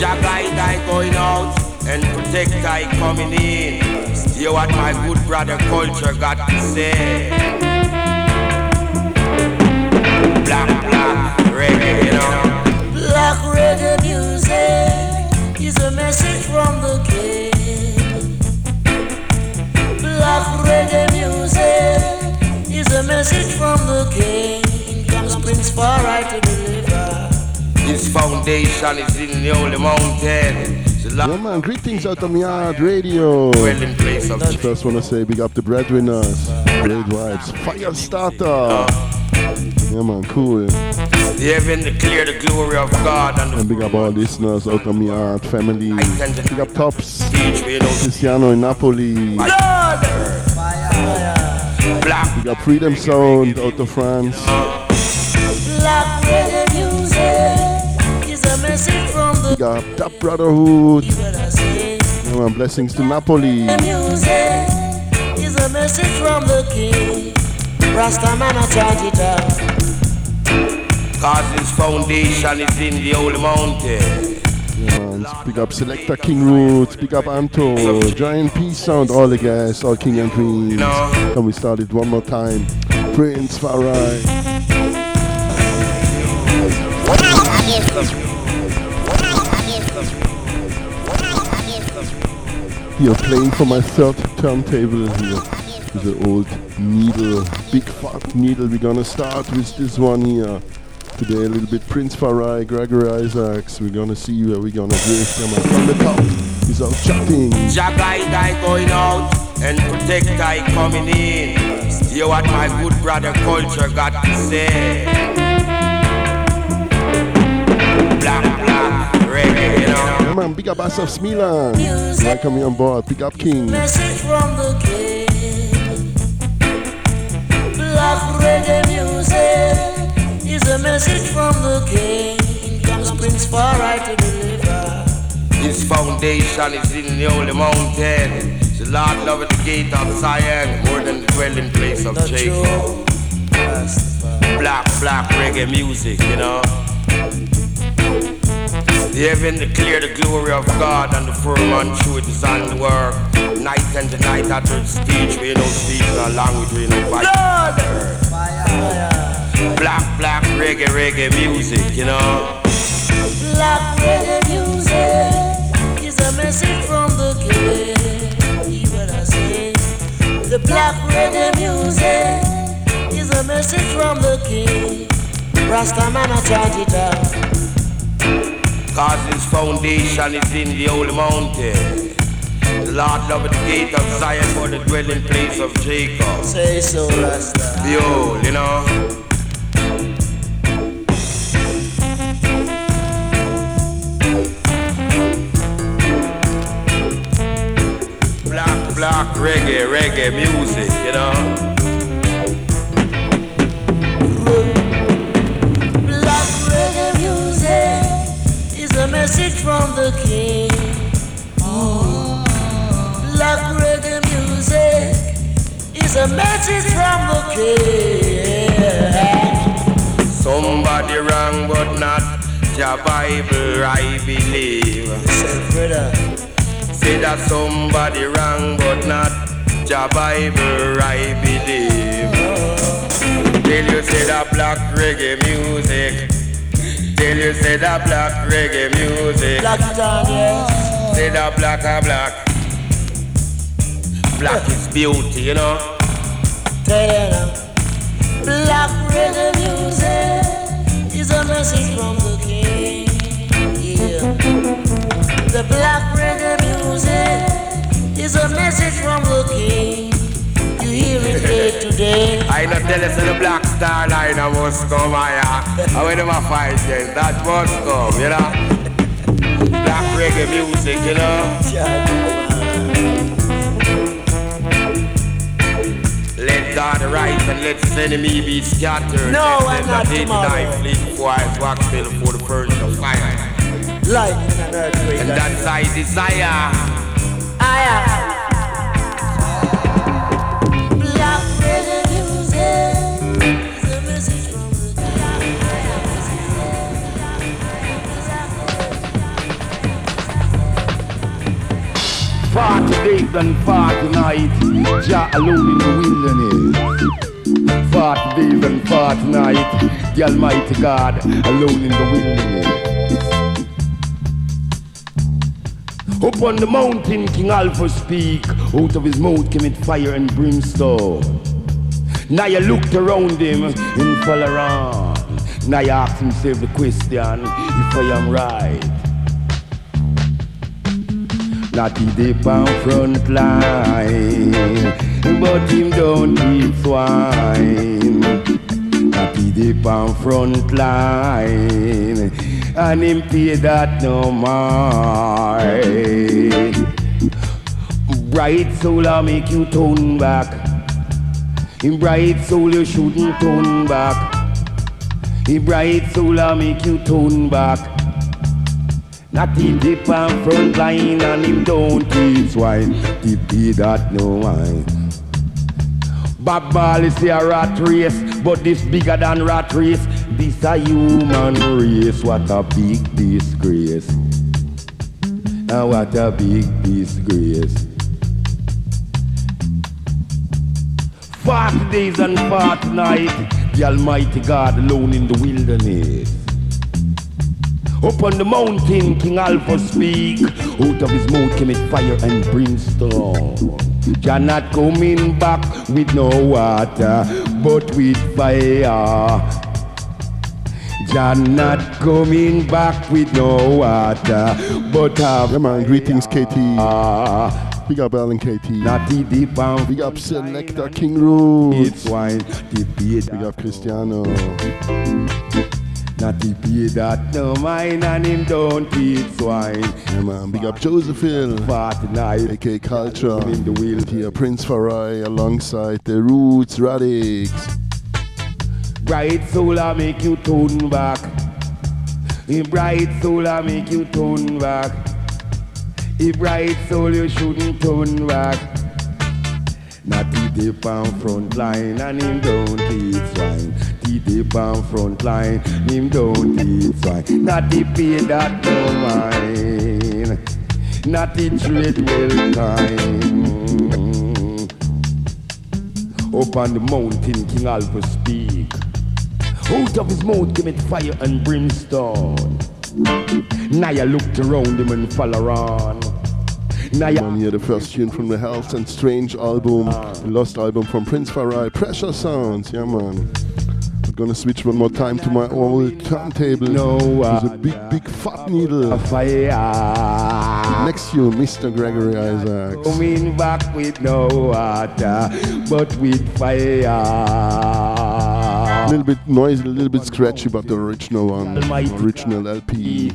Jah guide I going out and protect I coming in. Hear what my good brother culture got to say. Black, black reggae, you know. Black reggae music is a message from the king. Black reggae music is a message from the king. Comes Prince Far I to deliver. This foundation is in the holy mountain. Yeah, man, greetings out of Yard Radio. Dwelling place of First, want to say big up the breadwinners, Great Vibes, Fire Starter. Yeah, man, cool. Heaven declare the glory of God and big up all listeners out of Yard family. Big up Tops, stage where you know Cristiano in Napoli. Big up Freedom Sound out of France. Message Big up Tap Brotherhood. king. What Yeah, man, blessings to Napoli. Music is a message from the king. Rasta man, I charge it up. cause his foundation is in the holy mountain. Yeah, man. Big up Selector King Roots. Big up Anto. Giant Peace Sound. All the guys. All King and Queens. Can we start it one more time? Prince Far I. Here playing for my third turntable here with the old needle, big fat needle. We're gonna start with this one here. Today a little bit Prince Far I, Gregory Isaacs. We're gonna see where we're gonna drift from the top without chatting. Guide I going out and protect I coming in. Hear what my good brother culture got to say. Black, black, reggae, you know. Yeah man, big up Asaf Milan. Welcome you on board. Big up King. Message from the king. Black reggae music is a message from the king. Comes Prince Far I to deliver. His foundation is in the holy mountain. The Lord loveth the gate of Zion more than the dwelling place of Jacob. Black, black reggae music, you know. The heaven declare the glory of God and the firmament true it is on the work. Night and the night at the stage you don't speak a language you don't fight. Black, black reggae, reggae music, you know. Black reggae music is a message from the king. What I say. The black reggae music is a message from the king. Rasta man, I charge it up. Cause his foundation is in the holy mountain. The Lord loveth the gate of Zion for the dwelling place of Jacob. Say so, Rasta. Behold, you know. Black, black reggae, reggae music, you know. Message from the king. Ooh. Black reggae music is a message from the king. Somebody wrong but not the Bible, I believe. Say, brother, Say that somebody wrong but not the Bible, I believe. Tell you say that black reggae music. Tell you say that black reggae music. black on, yes. Say that black are black. Black is beauty, you know. Tell you now. Black reggae music is a message from the king. Yeah. The black reggae music is a message from the king. You it day to day. I not tell us the Black Star Line must come. I when them a fight yes, that must come, you know. Black reggae music, you know. Let God rise and let his enemy be scattered. No, let I'm not tomorrow. fleet I wax for the furniture fire. Light in an earthquake. And that's I desire. I am. Forty days and forty nights, Jah alone in the wilderness. Forty days and forty nights, the Almighty God alone in the wilderness. Up on the mountain, King Alpha speak. Out of his mouth came it fire and brimstone. Now you looked around him, and fall around. Now you ask himself the question, if I am right. Not he deep on front line, but him don't eat swine. Not he deep on front line, and him pay that no more. Bright soul I make you turn back. In bright soul you shouldn't turn back. In bright soul I make you turn back. Not he dip on front line and him don't eat swine. He pay that no wine. Bob Marley say a rat race, but this bigger than rat race. This a human race. What a big disgrace. And what a big disgrace. Forty days and forty nights, the Almighty God alone in the wilderness. Up on the mountain, King Alpha speak. Out of his mouth came it fire and brimstone. Jah not coming back with no water, but with fire. Jah not coming back with no water, but have Yeah, man, greetings, KT. fire. Big up Alan KT. Not the deep and Big up Selector King Roots. it's wine. The beat Big up Cristiano. Not the beat that no mine and him don't eat swine. Yeah, man. Big up Josephine. Party night. AK Culture. In the wheel. Here, Prince Far I alongside the Roots Radics. Bright soul I make you turn back. In bright soul I make you turn back. In bright soul you shouldn't turn back. Not deep on front line and him don't eat swine. The deep on front line, him don't eat swine. Not the pay that no mine. Not the trade well kind. Up on the mountain, King Alpha speak. Out of his mouth came it fire and brimstone. Now you looked around him and fall around. You Man, here the first tune from the Health and Strength album, the lost album from Prince Far I, Pressure Sounds. Yeah, man. I'm gonna switch one more time to my old turntable. No There's a big, big fat needle. fire. Next tune, Mr. Gregory Isaacs. Coming back with no water, but with fire. A little bit noisy, a little bit scratchy, but the original one, original LP.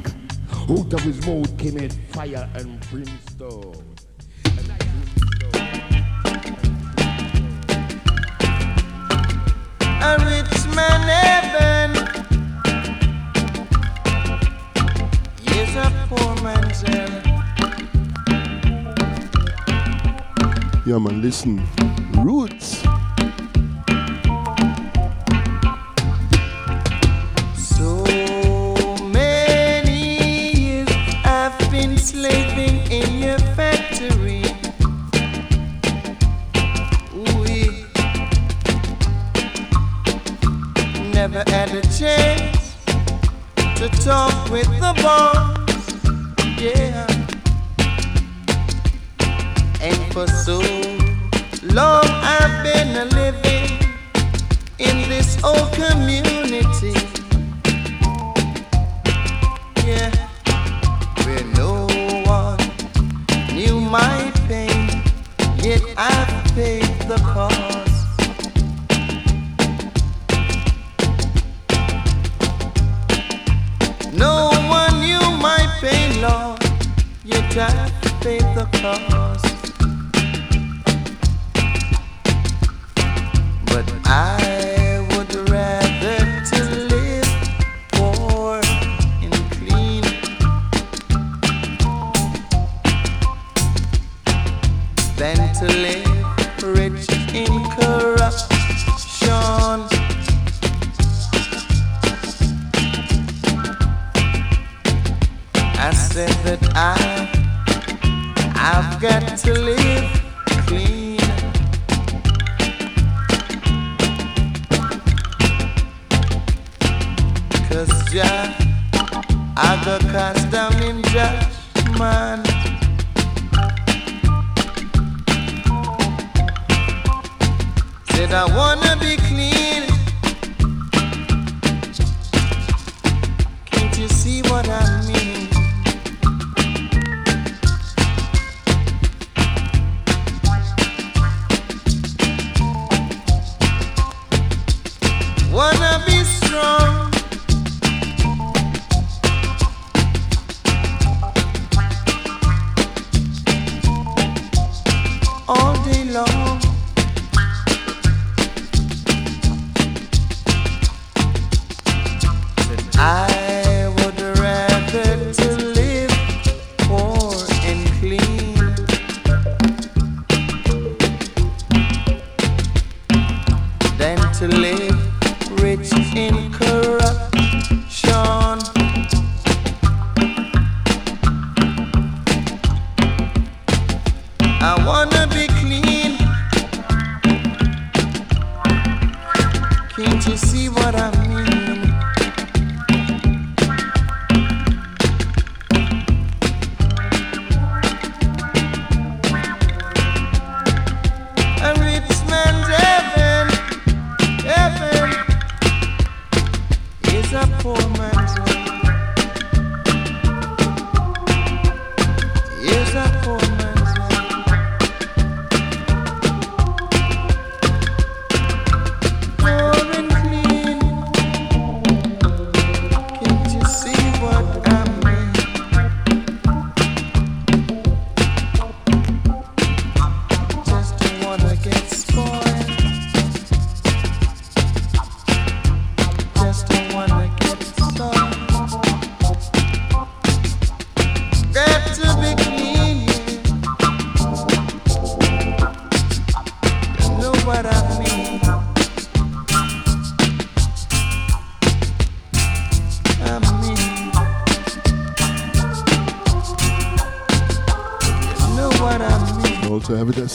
Out of his mouth came it fire and brimstone. A rich man heaven is a poor man's hell. Yeah, man, listen. Roots. Slaving in your factory. We never had a chance to talk with the boss. Yeah. And for so long I've been a living in this old community. I paid the cost. No one knew my pain, Lord. Paid the cost.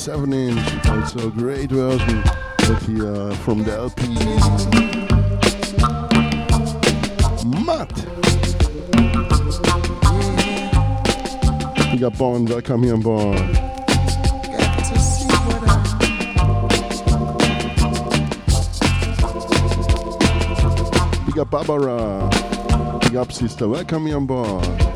7 inch, It's a great version of the, uh, from the LP. Matt! You got Bond. welcome here Born. Big up Barbara. Big up sister, welcome here on board.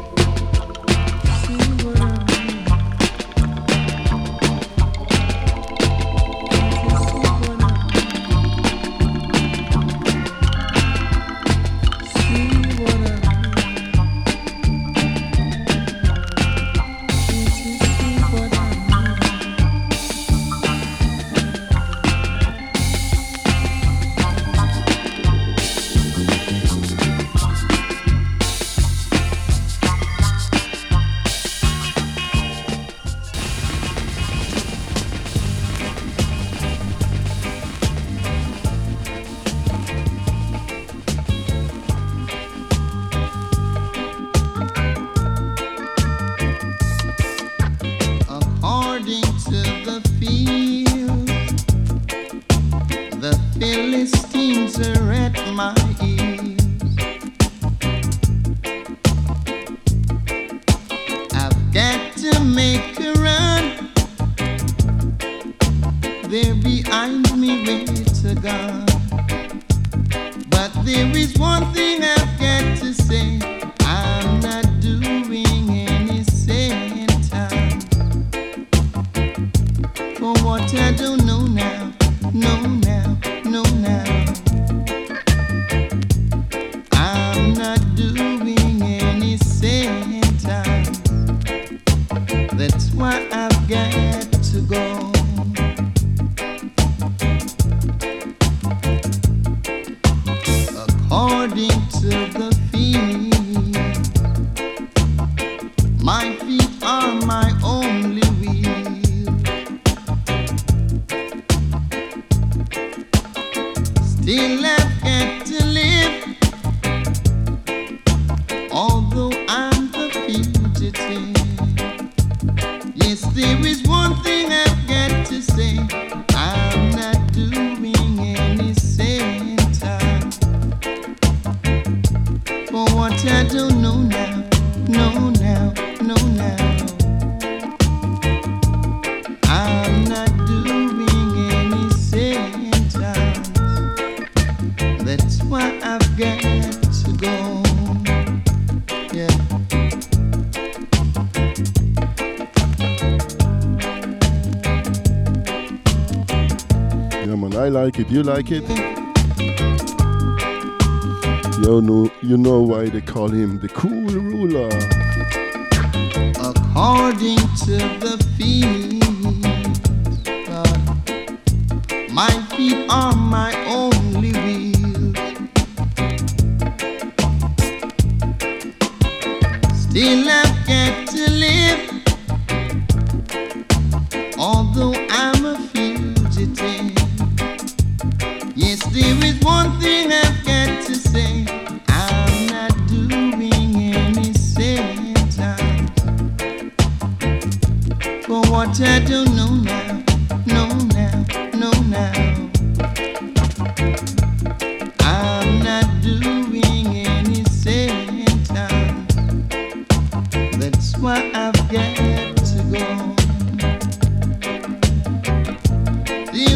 you like it,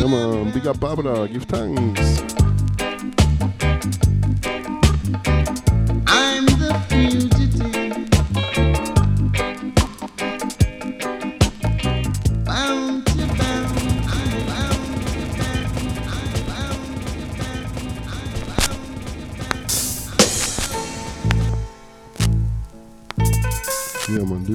Come on, big up Barbara, give thanks.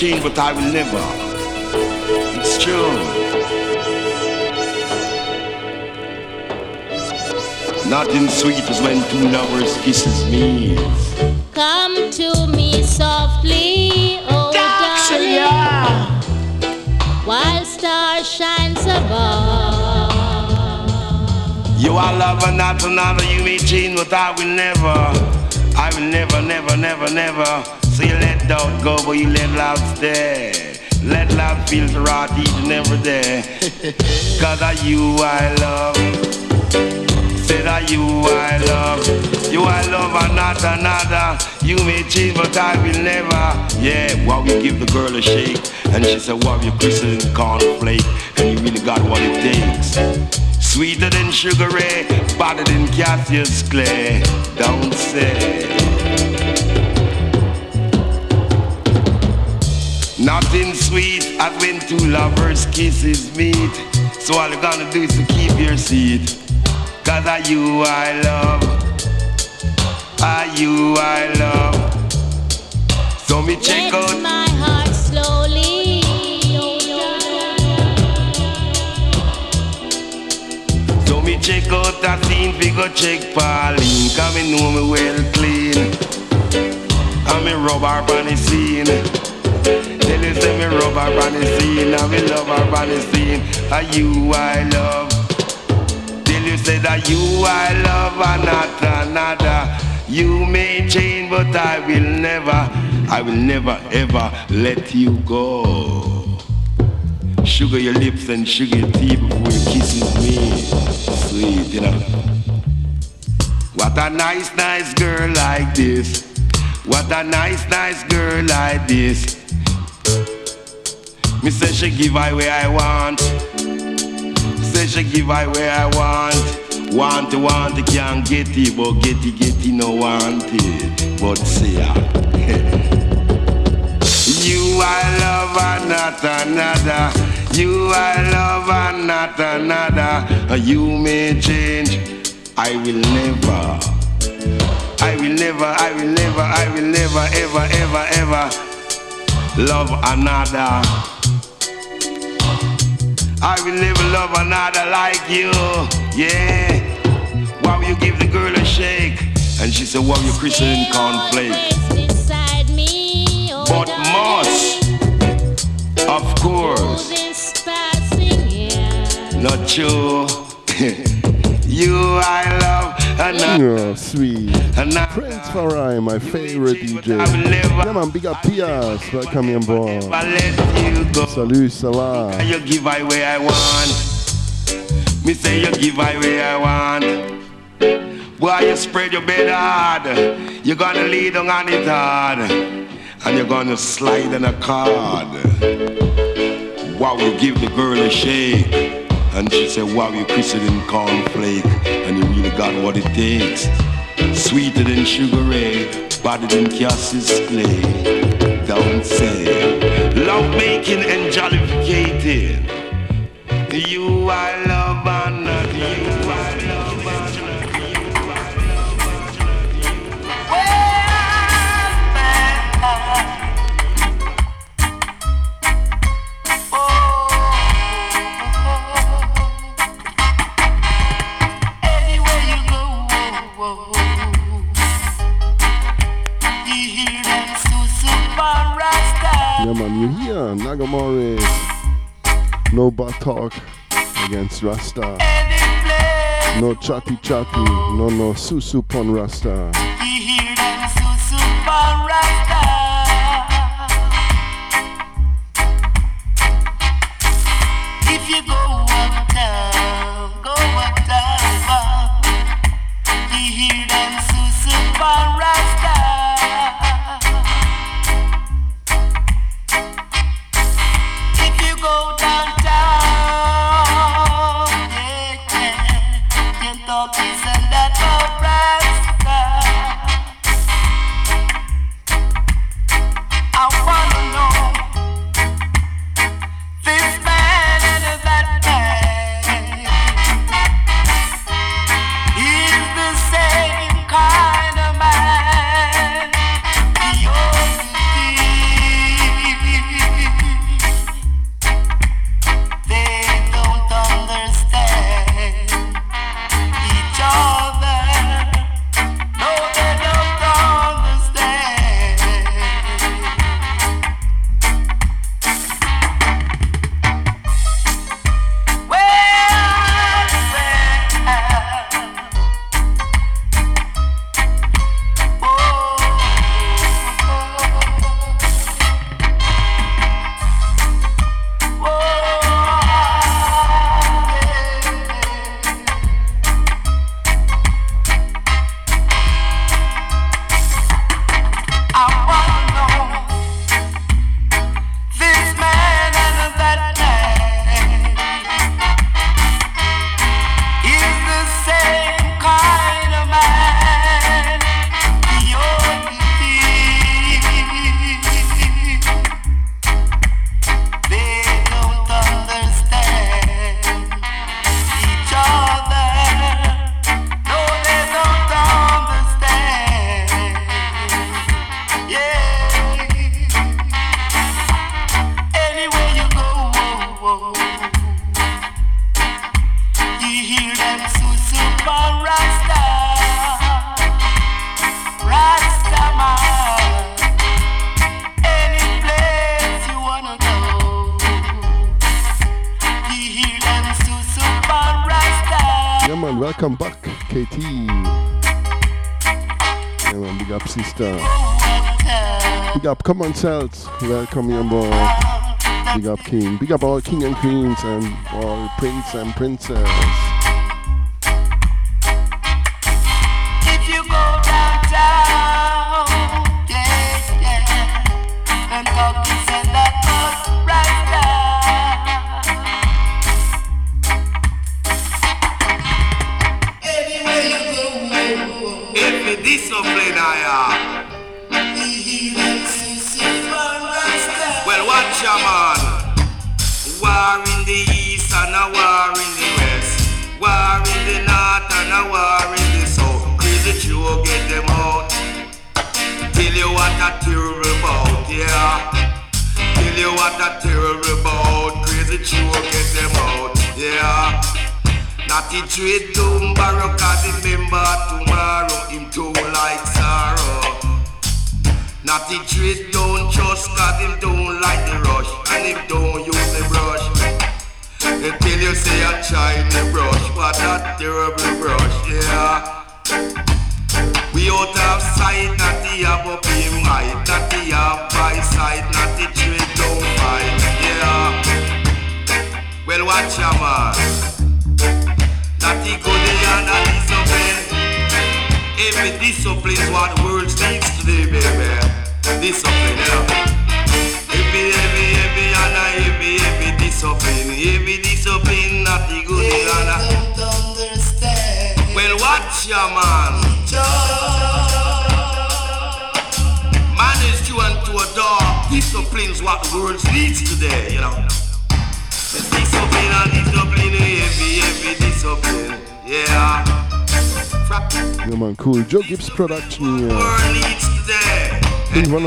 change, but I will never. It's true. Nothing sweet is when two lovers kisses me. Come to me softly, oh Daxia. darling, while star shines above. You are lover, not another. You may change, but I will never. I will never, never, never, never don't go, but you let love stay. Let love feels rot each and every day. Cause of you I love. Say that you I love. You I love and not another. You may change, but I will never. Yeah, while we give the girl a shake. And she said, What well, you christening cornflake? And you really got what it takes. Sweeter than sugar, eh? better than Cassius Clay. Don't say. Nothing sweet as when two lovers kisses meet. So all you gonna do is to keep your seat. Cause are you I love. Are you I love. So me check Let out my heart slowly. So me check out that scene, we go check Pauline Cause me know me well clean And me rub her on the scene Tell say me rub her on the scene And me love her on the scene Are you I love Tell you say that you I love and not another You may change but I will never I will never ever let you go Sugar your lips and sugar your teeth before you kisses me. Sweet, you know. What a nice, nice girl like this. What a nice, nice girl like this. Me say she give I where I want. Say she give I where I want. Want to want can't get it, but get it, get it, no want it. But say. You I love and not another. You I love and not another. You may change. I will never. I will never, I will never, I will never, ever, ever, ever love another. I will never love another like you. Yeah. Why will you give the girl a shake. And she said, wow, you Christian cornflake. Always beside me, oh But must, of course. This passing year. Not true. you I love Oh, sweet. Prince Far I, my favorite DJ. I will never, Yeah, man, big up Pias. On board. let you go. Salut, salam. You give I where I want. Me say you give I where I want. Boy, you spread your bed hard. You're gonna lead on it hard. And you're gonna slide on a card. Wow, you give the girl a shake. And she said, wow, you kiss it in cornflake. And you got what it takes. Sweeter than Sugar Ray, better than Cassius Clay. Don't say. Love making and jollificating. You I love hear No butt talk against Rasta. No chatty chatty. No, no susu pon Rasta. On, Celts. Welcome, your boy. Big up, King. Big up all King and Queens and all Prince and Princess.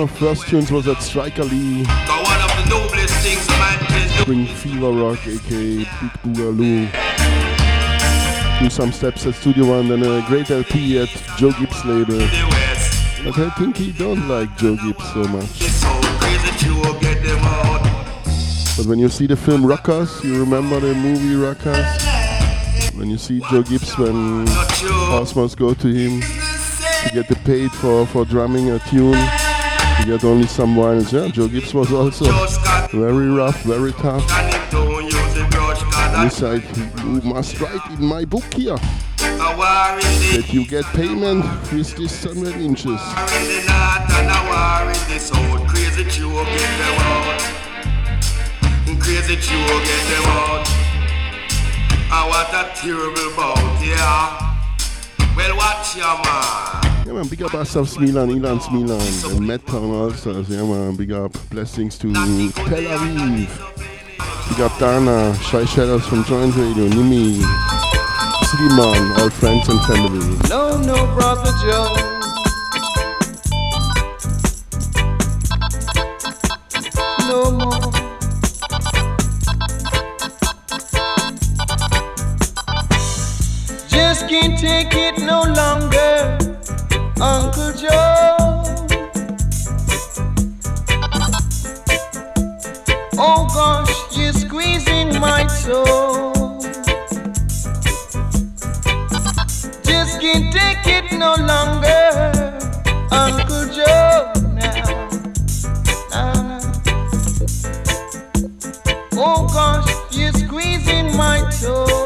Of first tunes was at Striker Lee. But one of the noblest things a man can do. Bring Fever Rock, aka Big Boogaloo. Do some steps at Studio One, then a great LP at Joe Gibbs label. But I think he don't like Joe Gibbs so much. So crazy to get them out. But when you see the film Rockers, you remember the movie Rockers? When you see Joe Gibbs when Not sure. house must go to him to get the paid for, for drumming a tune. You get only some violence. Yeah, Joe Gibbs was also very rough, very tough. Cause said, you must write in my book here that you get payment with this 7 inches. Crazy to get them out. Ah, what a terrible bout, yeah. Well, watch your man. Man, big up ourselves Milan, Ilan Milan, and Mettown All-Stars. Yeah man, big up. Blessings to Tel Aviv. Big up Dana, Shy Shadows from Joint Radio, Nimi, Sliman, all friends and family. No, no, brother Joe. Can't take it no longer, Uncle Joe. Oh gosh, you're squeezing my toe. Just can't take it no longer, Uncle Joe. Now. Oh gosh, you're squeezing my toe.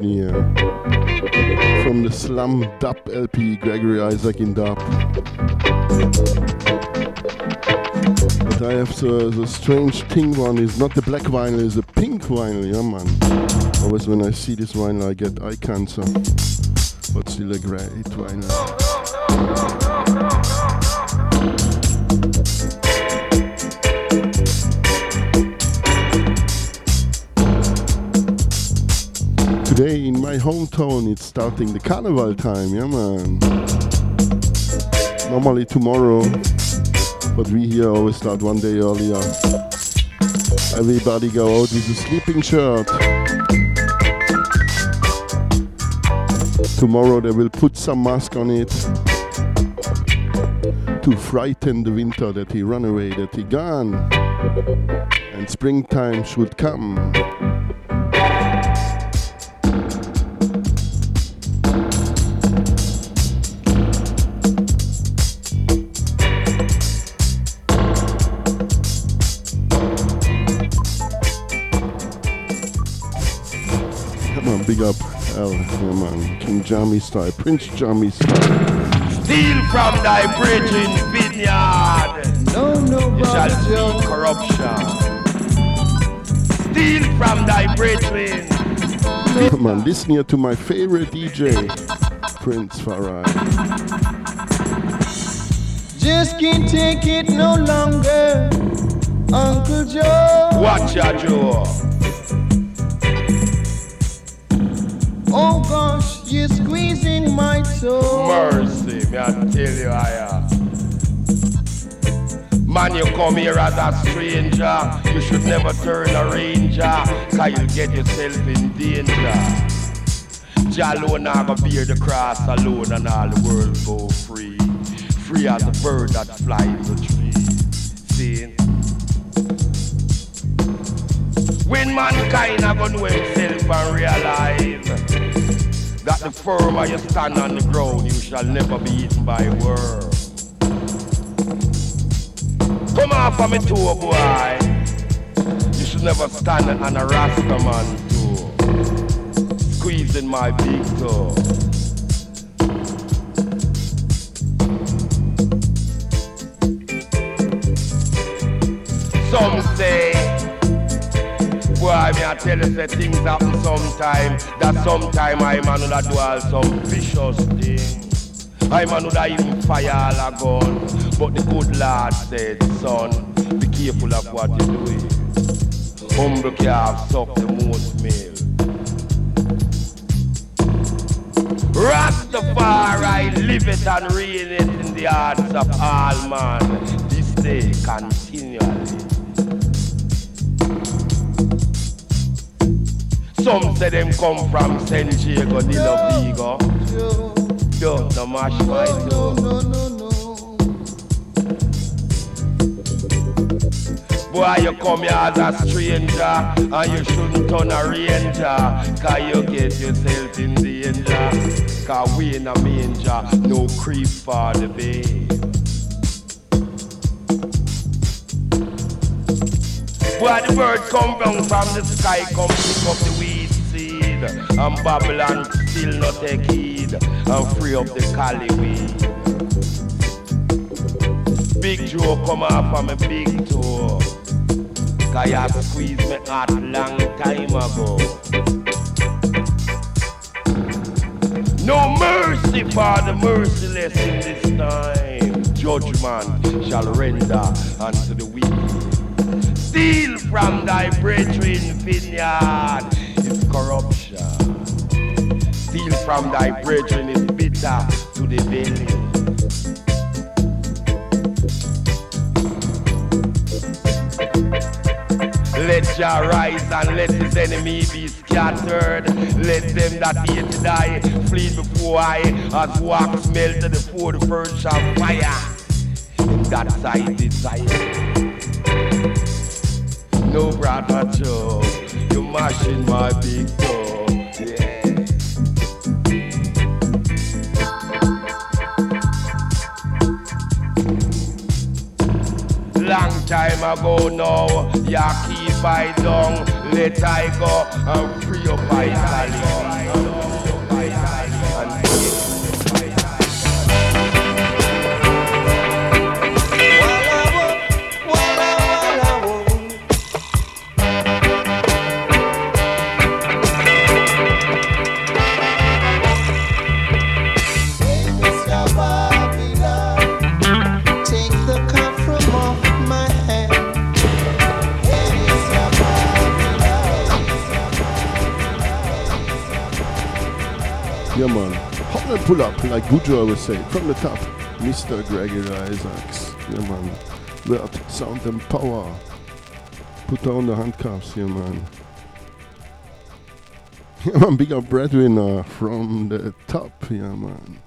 Here. From the Slum Dub LP, Gregory Isaacs in Dub. But I have the, the strange thing one is not the black vinyl, it's the pink vinyl, yeah man. Always when I see this vinyl I get eye cancer. But still a great vinyl. My hometown it's starting the carnival time, yeah man. Normally tomorrow, but we here always start one day earlier. Everybody go out with a sleeping shirt. Tomorrow they will put some mask on it to frighten the winter that he run away, that he gone. And springtime should come. Big up L, yeah man. King Jammy style, Prince Jammy style. Steal from thy brethren vineyard. No, no, You shall brother see corruption. Steal from thy brethren. Yeah man, listen here to my favorite DJ, Prince Far I. Just can't take it no longer, Uncle Joe. Watch ya, Joe. Oh gosh, you're squeezing my toe. Mercy, me I tell you, I am. Man, you come here as a stranger. You should never turn a ranger, cause you'll get yourself in danger. Jah alone not gonna bear the cross alone and all the world go free. Free as a bird that flies the tree. See? When mankind are gonna himself and realize that the firmer you stand on the ground, you shall never be eaten by a worm. Come off of me toe, boy. You should never stand on a Rasta man toe. Squeezing my big toe. Some say, boy, me I tell you, say things happen sometime. That sometime I man would do all some vicious things. I man would even fire all a gun. But the good Lord said, son, be careful of what you doing. Humble calf suck the most milk. Rastafari live it and reign it in the hearts of all man. This day continually. Some say them come from San Diego la Vigo. Don't no mash my no. Boy, you come here as a stranger and you shouldn't turn a ranger. Cause you get yourself in danger. Cause we in a manger, no creep for the babe. Boy, the bird come down from the sky, come pick up the. And Babylon still not take heed and free up the cali weed. Big Joe come off on my big toe. Cause you squeeze me heart long time ago. No mercy for the merciless in this time. Judgment shall render unto the wicked. Steal from thy brethren vineyard is corruption. Steal from thy brethren is bitter to the belly. Let Jah rise and let his enemy be scattered. Let them that hate die flee before I, as wax melted before the first shall fire. That side desire. No brother Joe, you mashing my big toe. Long time ago now, ya keep I down, let I go and free up my Mr. pull up, like Gujo would say, from the top. Mr. Gregory Isaacs. Yeah man, word, sound and power. Put down the handcuffs, yeah man. Yeah man, big up breadwinner from the top, yeah man.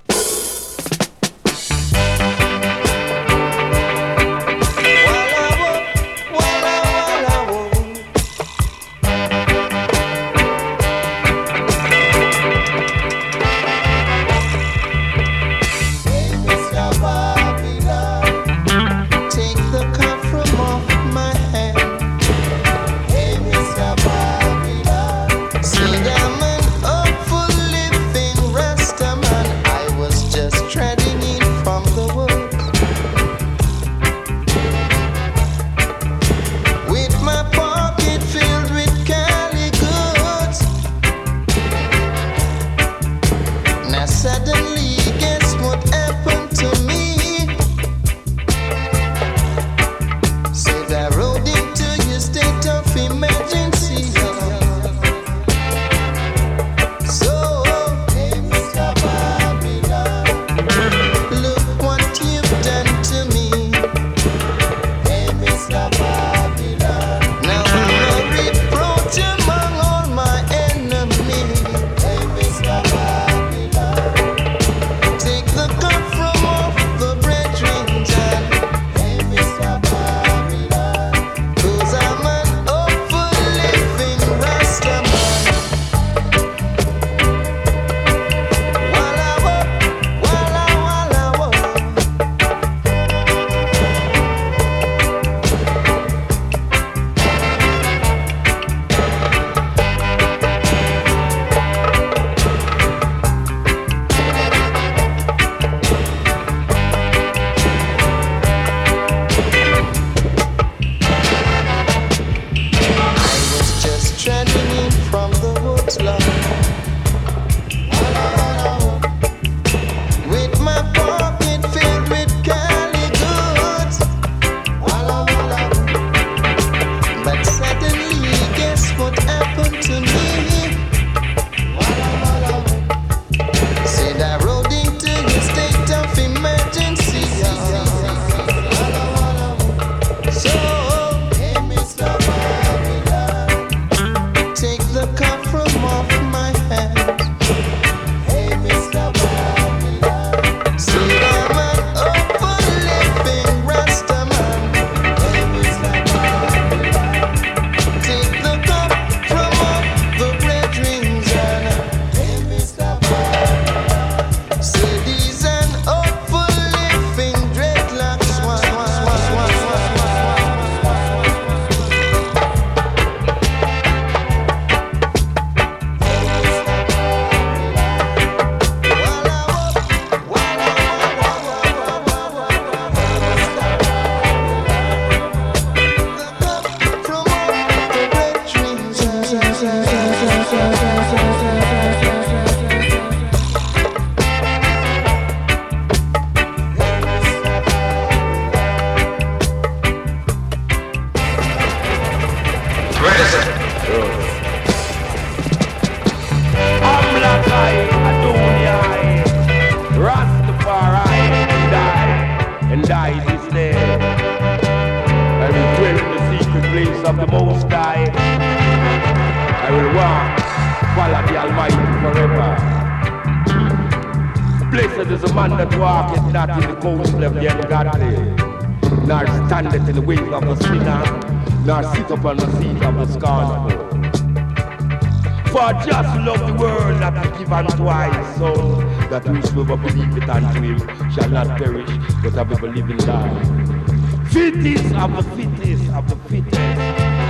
The fittest of the fittest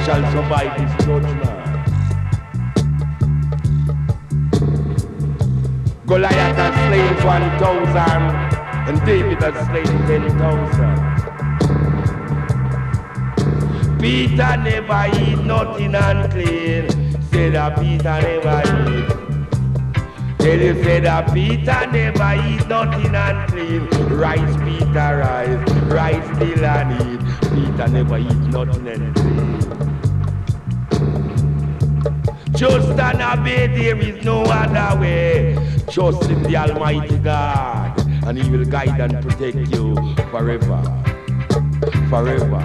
shall survive this judgment. Goliath has slain one thousand, and David has slain ten thousand. Peter never eat nothing unclean. Say that Peter never eat. Tell you say that Peter never eat nothing unclean. Rice Peter rise, rice still and eat. Peter never eat nothing unclean. Just and obey, there is no other way. Trust in the Almighty God, and He will guide and protect you forever. Forever.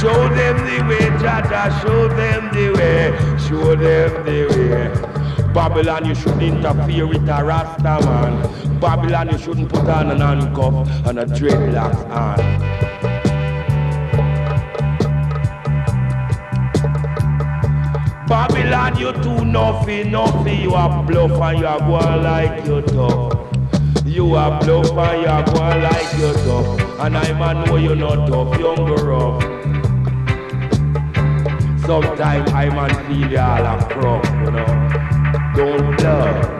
Show them the way, Jaja, show them the way, show them the way. Babylon, you shouldn't interfere with a Rasta man. Babylon, you shouldn't put on an handcuff and a dreadlocks on. Babylon, you do nothing, nothing. You are bluff and you are going like you tough. You are bluff and you are going like you tough. And I man know you're not tough, younger rough. Sometimes I man feel you all a crop, you know. Don't bluff.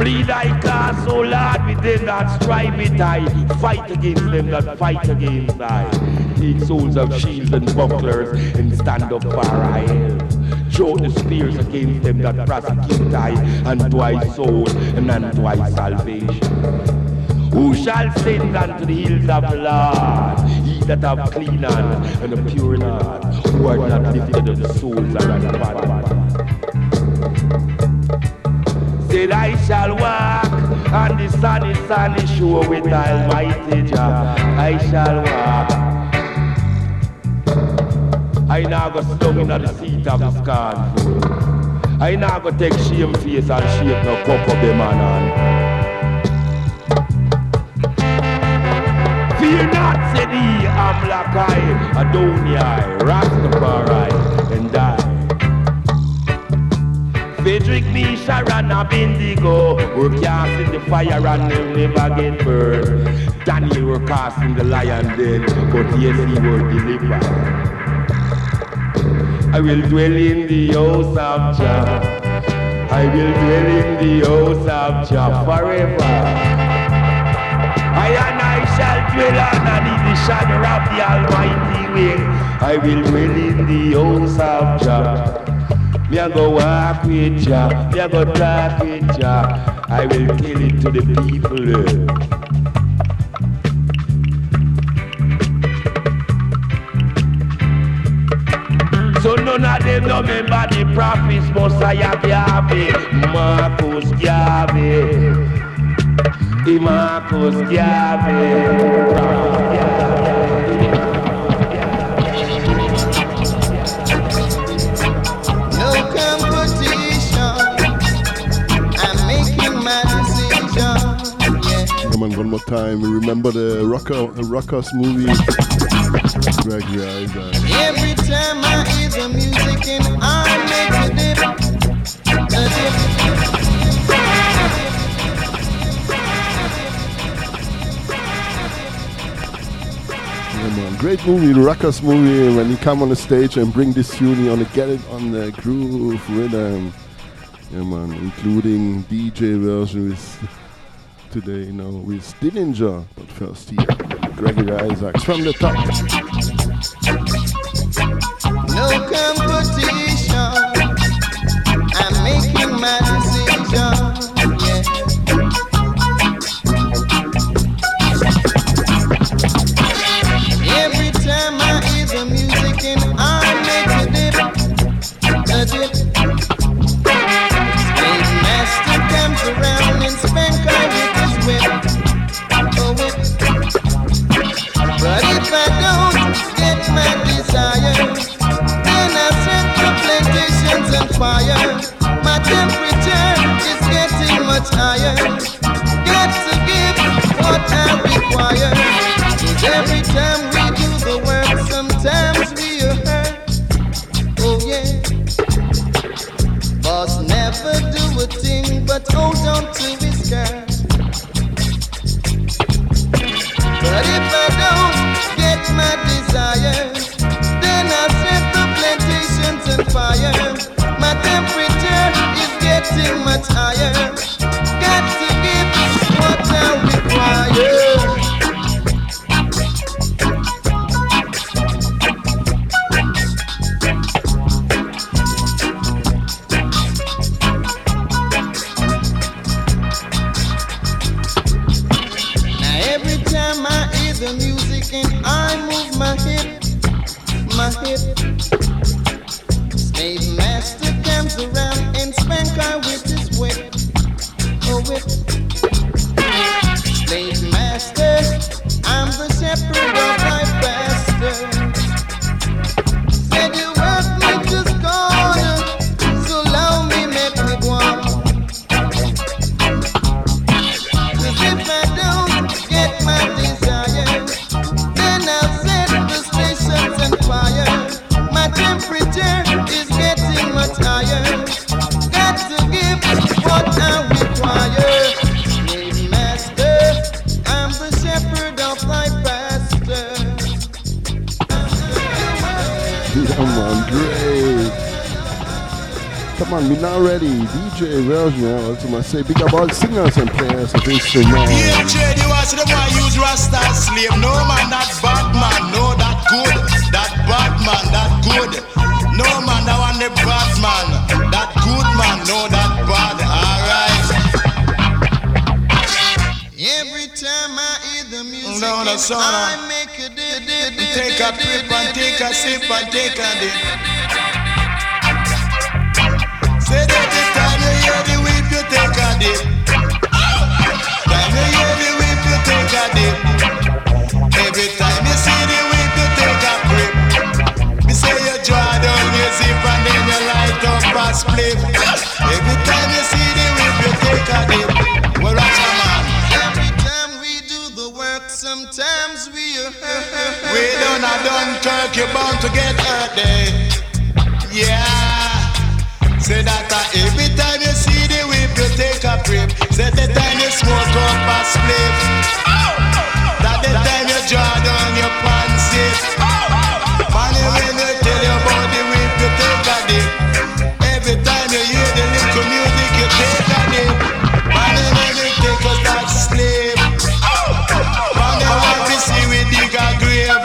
Bleed thy cause, O Lord, with them that strive with I. Fight against them that fight against I. Take souls of shields and bucklers and stand up for I Throw the spears against them that prosecute I, and I soul and unto I salvation. Who shall send unto the hills of the Lord? He that have clean hands and a pure heart, who are not lifted of the souls of the body. Said I shall walk on the sunny, sunny shore with Almighty Jah. I shall walk. I now go slung in the seat of the scornful. I now go take shame face and shape no cup of the man on. Fear not, said he, I'm black eye, Adonai, Rastafari, Frederick me, Sharon, Bendigo. Were cast in the fire and they'll never get burned. Daniel were cast in the lion den But yes, he were delivered I will dwell in the house of Jah. I will dwell in the house of Jah forever. I and I shall dwell underneath the shadow of the Almighty wing. I will dwell in the house of Jah me a go walk with Jah, me a go talk with Jah. I will tell it to the people. So none of them know remember the prophets, Messiah Yahweh, Marcus the Marcus Yahweh, Prophet Yahweh. One more time. Remember the Rocker, Rockers movie? Greg. Every time I hear the music and I make a dip, a dip. Yeah, man. Great movie, the Rockers movie, when you come on the stage and bring this tune you on the get it on the groove rhythm. Um, yeah, man, including DJ version with today, you know, with Dillinger. But first here, Gregory Isaacs from the top. No competition. I'm making my decision. fire. My temperature is getting much higher. Got to give what I require. Cause every time we do the work, sometimes we are hurt. Oh yeah. Boss never do a thing but hold on to his girl. But if I don't get my desires, then I set the plantations on fire temperature is getting much higher. Version, yeah. Also, I say big about singers and players of instruments. Yeah, trade you watch the boy use Rasta slave. No man, that bad man. No, that good. That bad man, that good. No man, that one the bad man. That good man, no, that bad. Alright. Every time I hear the music, No, no, and son, I uh, make a dip, dip, dip, Take a trip and take a sip and take a dip. Say that the time you hear the whip, you take a dip. Time you hear the whip, you take a dip. Every time you see the whip, you take a grip. Me say you draw down your zip and then you light up a split. Every time you see the whip, you take a dip. Well, watch a man. Every time we do the work, sometimes we are hurt. We done a Dunkirk, you're bound to get hurt there. Yeah. Say that uh, every time you Say the time you smoke up a split. That the time you draw down your pants zip. Funny when you tell you about the whip, you take a dip. Every time you hear the little music, you take a dip. Funny when you take us that slave. Funny when we see we dig a grave.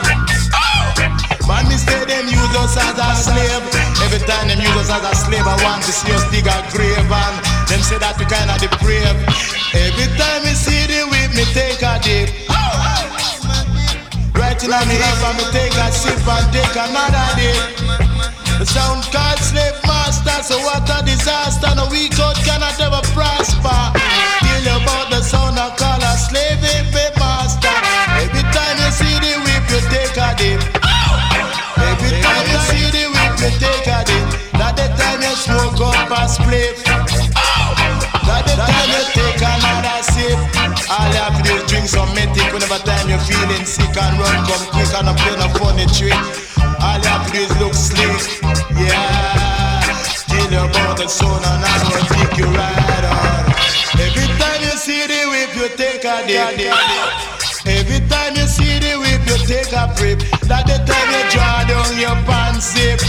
Me say them use us as a slave. Every time them use us as a slave, I want to see us dig a grave. And them say that we kinda depraved. Every time me see the whip, me take a dip. Right in on me hip, and me take a sip and take another dip. The sound called slave master, so what a disaster. No weak out cannot ever prosper. You about the sound I call a slave hip master. Every time you see the whip, you take a dip. Every time you see the whip, you take a dip. That the time you smoke up a spliff. All you have to do is drink some medic whenever time you're feeling sick and run come quick and not play no funny trick. All you have to do is look slick. Yeah. Tell you about the sun and I will take you right on. Every time you see the whip, you take a dip. Every time you see the whip, you take a grip. That the time you draw down your pants zip.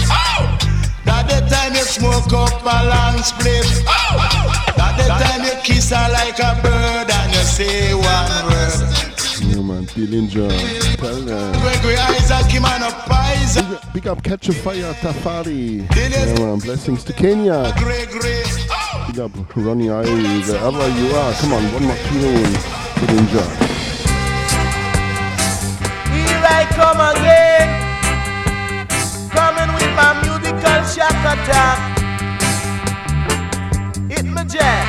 That the time you smoke up a long split. That the time you kiss her like a bird say one word. Dillinger. Tell them. Big up Catch a Fire Tafari. Yeah, man, blessings to Kenya. Big up Ronnie Irie, wherever you are. Come on, one more tune. Dillinger. Here I come again, coming with my musical shock attack. Hit me jam,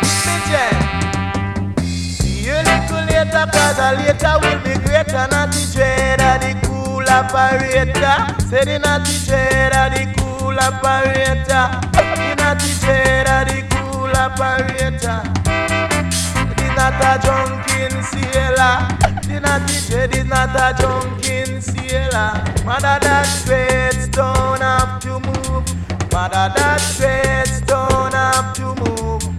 hit me jam. Later, cause a later will be greater. Not the dread of the cool operator. Say the dread of the cool operator. The dread of the cool operator. This not a drunken sailor. The dread, this not a drunken sailor. Mother that straight don't have to move. Mother that straight don't have to move.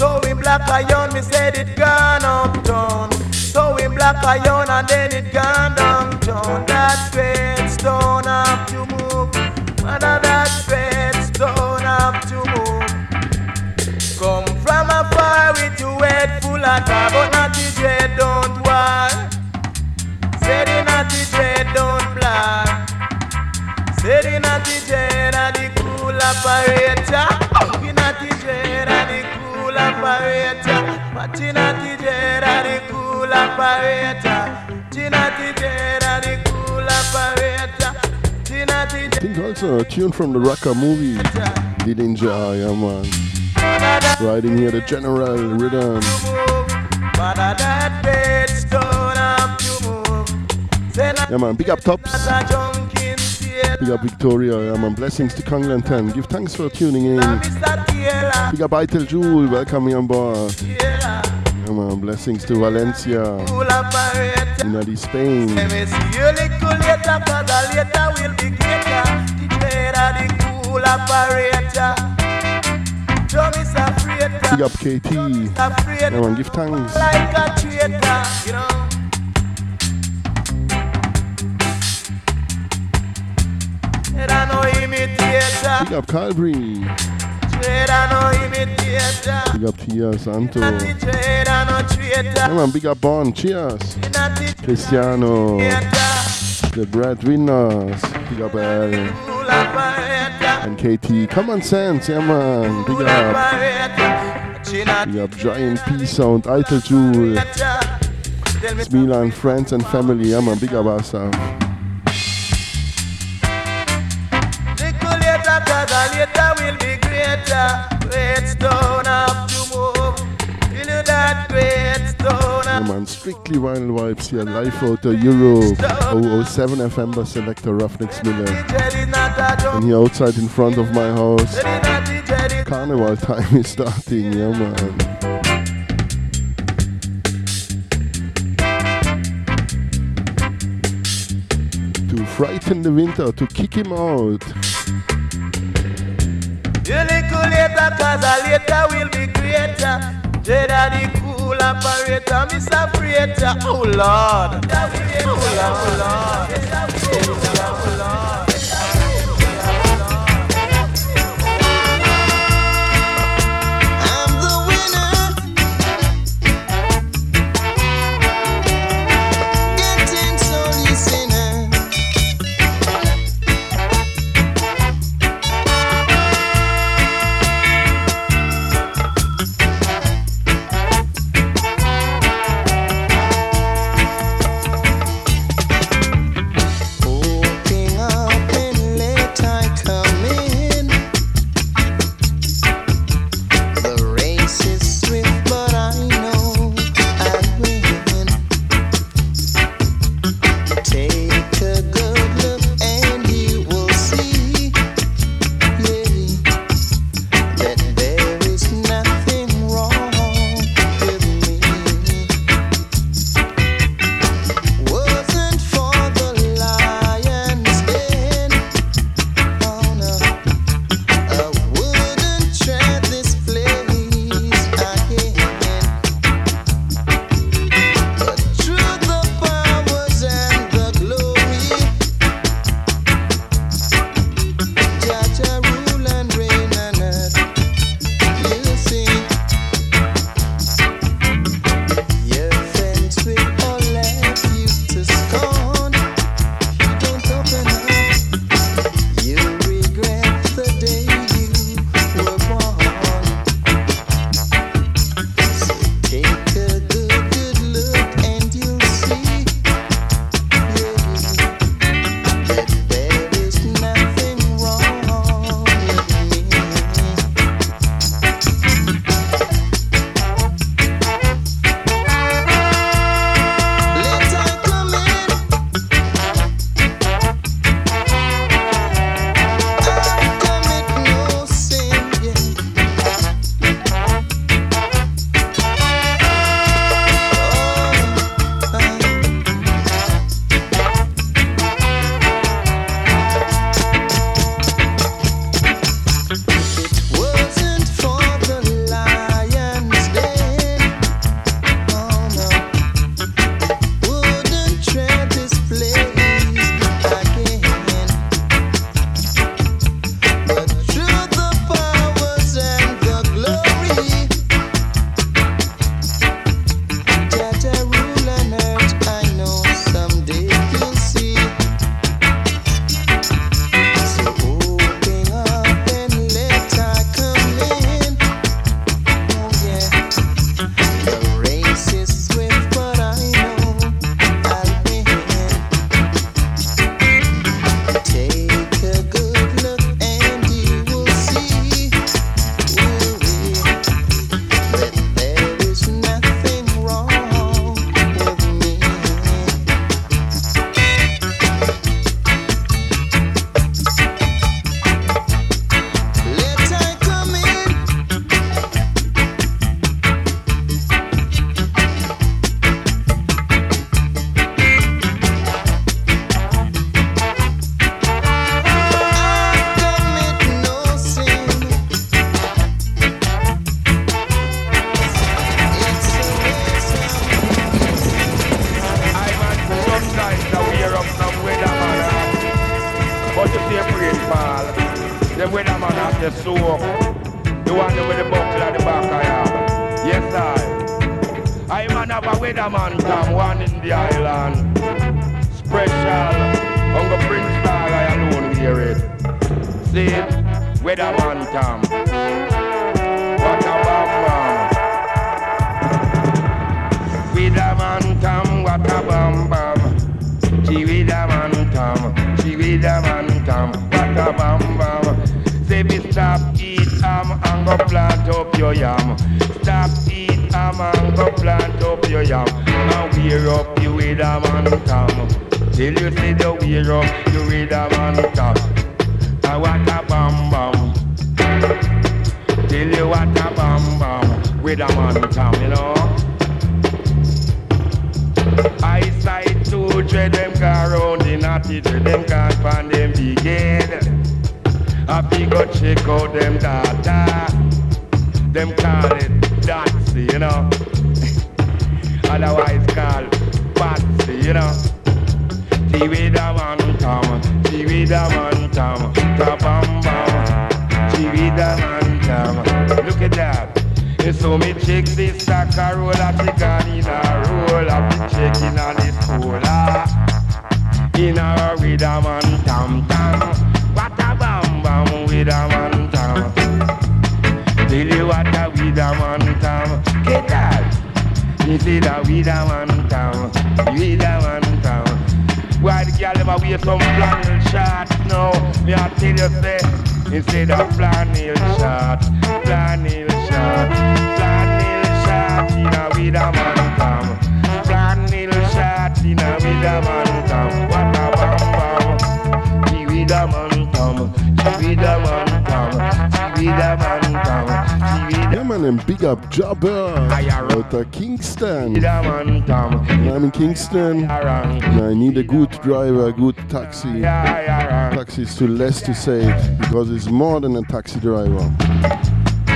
So we black iron, we said it gone uptown. So we black iron and then it gone downtown. That red stone have to move. Mother, that red stone have to move. Come from afar with your head full of tar, but not the dread don't war. Said the not dread don't black. Said the not dread and the cool operator operator. But the Natty Dread are the cool operator. The Natty Dread are the cool operator. The Natty I think also a tune from the Rucker movie. Dillinger, yeah man. Riding here the general rhythm. But that bed stone up to move. Say Yeah man, big up tops. Big up Victoria, yeah man. Blessings to Kangland 10. Give thanks for tuning in. Big up Itel Jewel, welcome me on board. Yeah blessings to Valencia, in Spain. Big up KT. Yeah man, give thanks. Big up no imitator. Big up Tia Santo. Natty trader no Yeah traitor. man, big up Bon. Cheers. Cristiano. The breadwinners. Big up L. And KT. Come on, Sense. Yeah man, big up. Big up Giant P Sound, Itel Jewel. Me Milan, friends and family. Yeah man, big up ourselves. Strictly vinyl vibes here. Live out of Europe. 007 FM by selector Ruffneck Smille. And here outside in front of my house. Carnival time is starting, yeah man. To frighten the winter, to kick him out. Little later, cause a later will be greater. Jada the cool operator, Mr. Freighter. Oh Lord. Oh Lord, oh Lord. Oh Lord. I need a good driver, a good taxi. Taxi is too less to say because it's more than a taxi driver.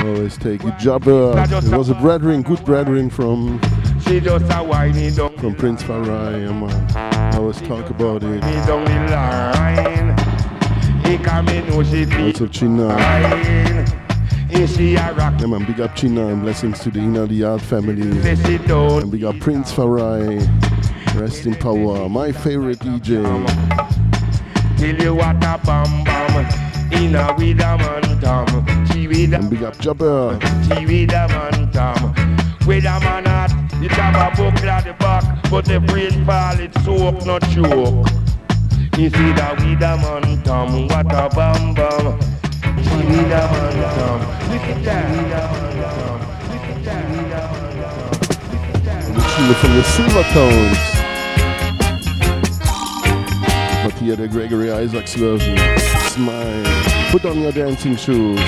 Always take it. Jabber. It was a brethren, good brethren from a from Prince Farai. I always talk about it. He come in, Also China. a Yeah, man, big up China and blessings to the Inner the Yard family. And big up Prince Far I. Rest in power. My favorite DJ. Tell you what a bam bam. In a with a man tam. She with a, And big up Jabber. she with a man tam. With a man hat, it have a buckle at the back. But the brain fall, it soak, not choke. You see that with a man tam. What a bam bam. She with a man tam. Look at that. With a man tam. Look at that. With a man tam. Originally from the Silver Tones. But here the Gregory Isaacs version. Smile. Put on your dancing shoes.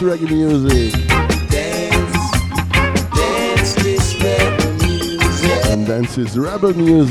this reggae music. Dance, dance this rebel music. And dance this rebel music.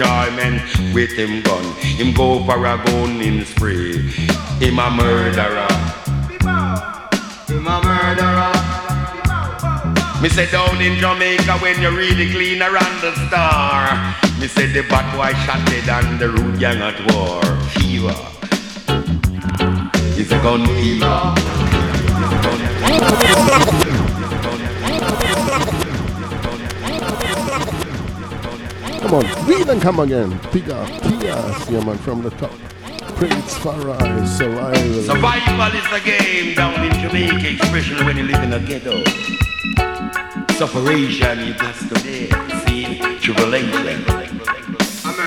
Enjoyment with him gun. Him go for a gun in spray. Him a murderer. Him a murderer. Me say down in Jamaica when you really clean around the star. Me say the bad boy shot dead and the rude gang at war. Fever. It's a gun fever. It's a gun fever. Come on, then come again. Bigger Tias, yeah man, from the top. Prince Far I, Survival. Survival is a game down in Jamaica, especially when you live in a ghetto. Separation, you got to live, see, tribulation.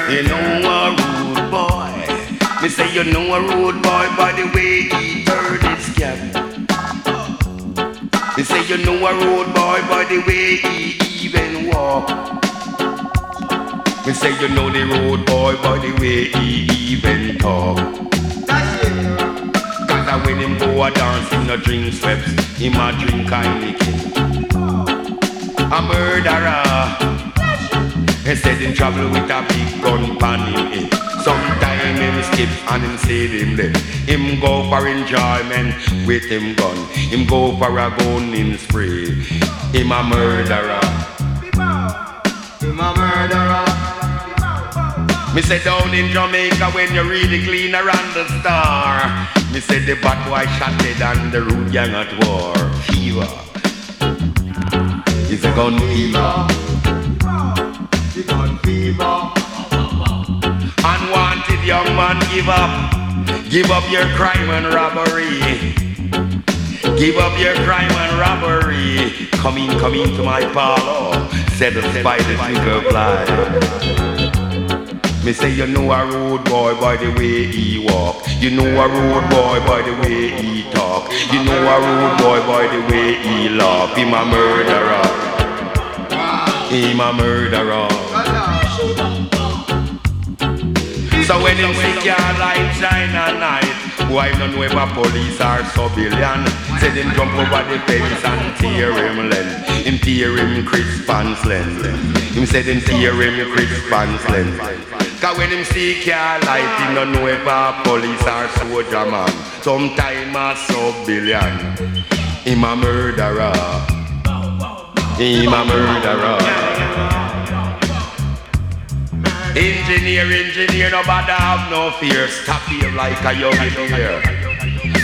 You know a rude boy. Me say you know a rude boy by the way he turn his cap. Me say you know a rude boy by the way he even walk. Me say you know the road boy by the way he even talk. Cause I when him go a dance, him no drink sweps, him a drink Heineken. A murderer. He said him travel with a big gun pan him eh. Sometime him skip and him say him dead. Him go for enjoyment with him gun. Him go for a gun in spray. Him a murderer. Him a murderer. Me say down in Jamaica when you really clean around the star. Me say the bad boy shot dead and the rude gang at war. Fever. It's a gun fever. The gun fever. Unwanted young man, give up. Give up your crime and robbery. Give up your crime and robbery. Come in, come into my parlor. Said the spider finger fly. Me say you know a road boy by the way he walk. You know a road boy by the way he talk. You know a road boy by the way he laugh. Him a murderer. Him a murderer. So when him see car light shine at night, why know if a police or civilian? Say them jump over the fence and tear him length. Him tear him crisp and slim. Him say them tear him crisp and slim. Cause when him see car light, he no know if a police or soldier man. Sometime a sub-billion. Him a murderer. Him a murderer. Engineer, engineer, no nobody have no fear. Stop here like a young deer.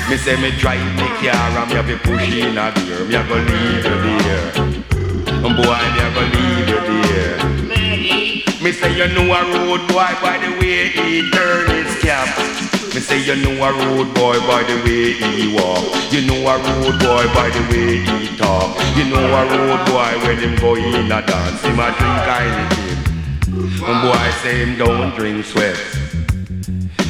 Me say me drive me car and me have to push in a gear. Me a go leave you there. Boy, me a go leave you there. Me say you know a road boy by the way he turn his cap. Me say you know a road boy by the way he walk. You know a road boy by the way he talk. You know a road boy when him go in a dance, him a drink Heineken. And boy say him don't drink sweat.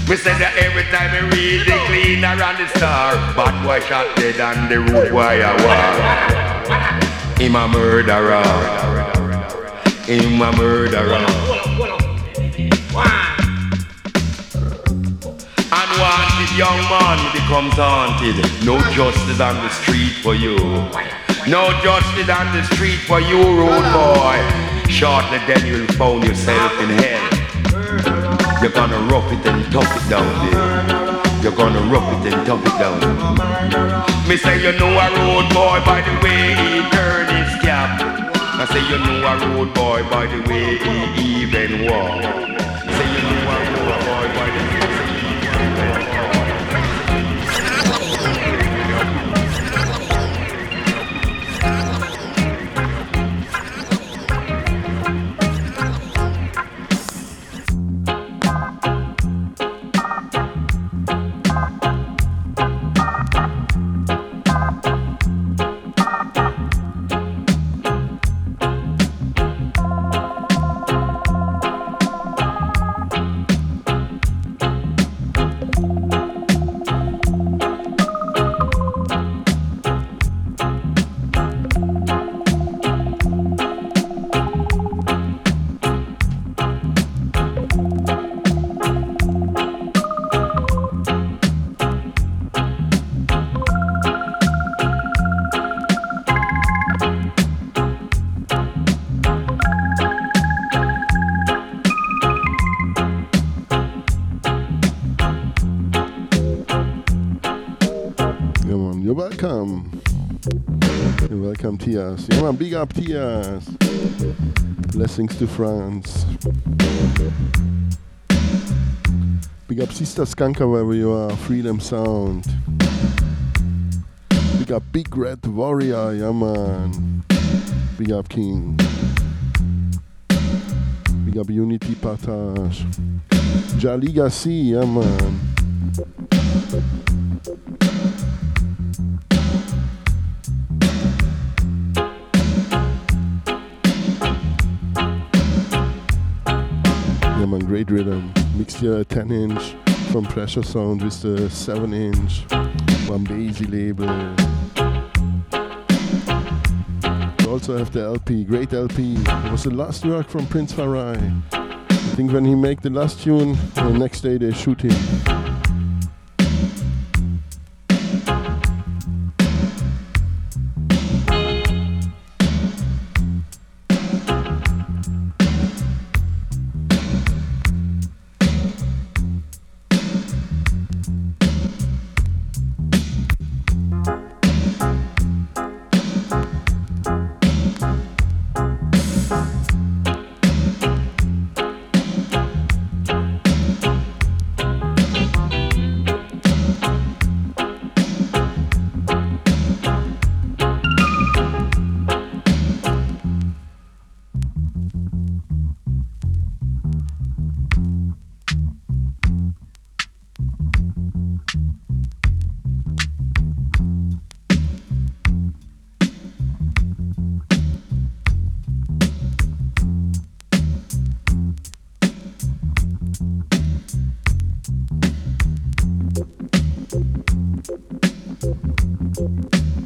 Me say that every time he read the clean around the star, bad boy shot dead and the road boy a war. Him a murderer. Him a murderer. Unwanted young man becomes haunted. No justice on the street for you. No justice on the street for you, road boy. Shortly then you'll find yourself in hell. You're gonna rough it and tough it down there. You're gonna rough it and tough it down. Me say you know a road boy by the way he turn his cap. I say you know a road boy by the way he even walk. Man, big up Tias. Blessings to France. Big up Sister Skanka wherever you are, Freedom Sound. Big up Big Red Warrior, yeah man. Big up King. Big up Unity Partage. Jaliga C, yeah man. Mixed 10 inch from Pressure Sound with the 7 inch. Wambesi label. We also have the LP, great LP. It was the last work from Prince Farai. I think when he make the last tune, the next day they shoot him.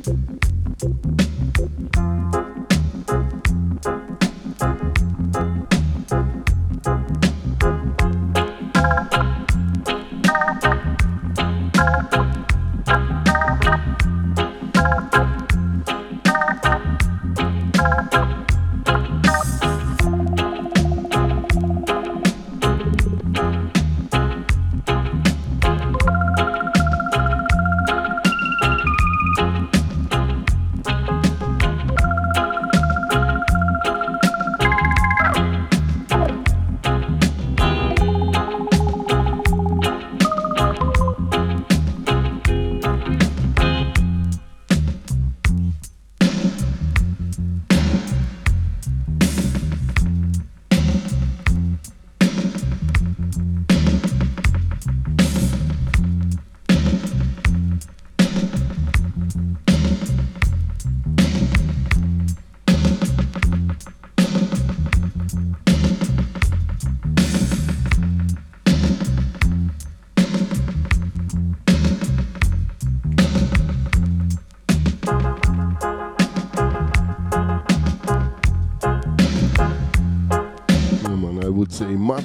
I would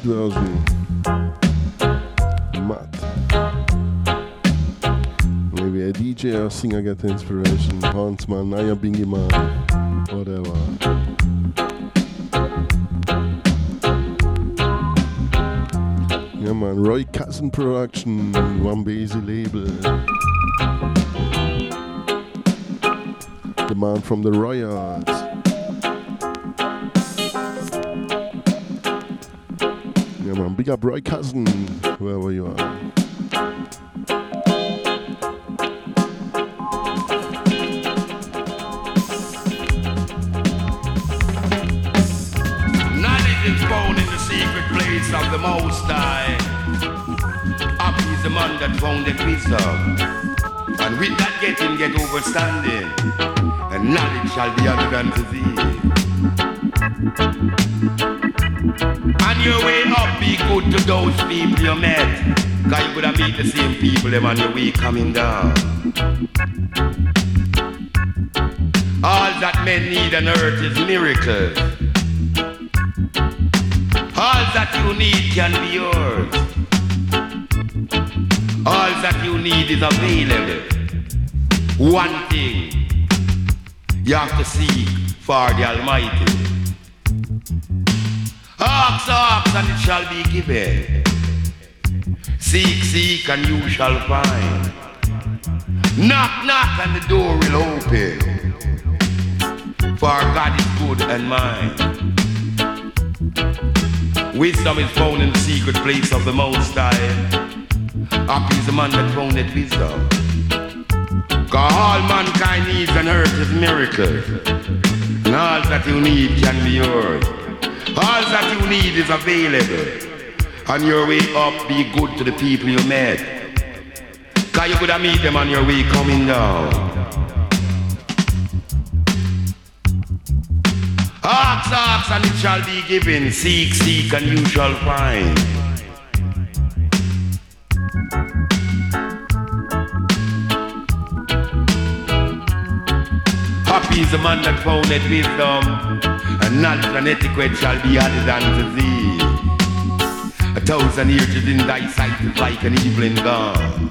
version. Mad. Maybe a DJ or singer get inspiration. Hans man, Nyabinghi man, whatever. Yeah man, Roy Cousin Production, Wambesi label. The man from the Royals. Big up Roy Cousin, wherever you are. Knowledge is found in the secret place of the Most High. Happy is the man that found the wisdom. And with that getting, get understanding. And knowledge shall be added unto thee. Those people you met. Cause you gonna meet the same people them on your way coming down. All that men need on earth is miracles. All that you need can be yours. All that you need is available. One thing you have to seek for the Almighty. Ask, ask, and it shall be given. Seek, seek, and you shall find. Knock, knock, and the door will open. For God is good and mine. Wisdom is found in the secret place of the Most High. Happy is the man that found that wisdom. Cause all mankind needs on earth is miracles. And all that you need can be yours. All that you need is available. On your way up, be good to the people you met. Cause you could have meet them on your way coming down. Ask, ask, and it shall be given. Seek, seek, and you shall find. Happy is the man that found that wisdom, and knowledge and etiquette shall be added unto thee. Thousand years is in thy sight like an evening gone.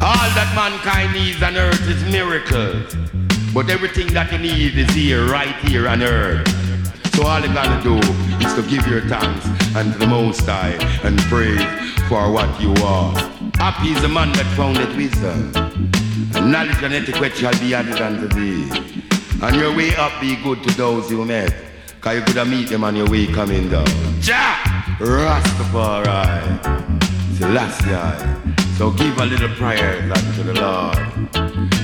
All that mankind needs on earth is miracles. But everything that you need is here, right here on earth. So all you gotta do is to give your thanks unto the Most High and praise for what you are. Happy is the man that found that wisdom. And knowledge and etiquette shall be added unto thee. On your way up, be good to those you met. Cause you could have meet them on your way coming down. Jah! Rastafari. Selassie. So give a little prayer unto the Lord.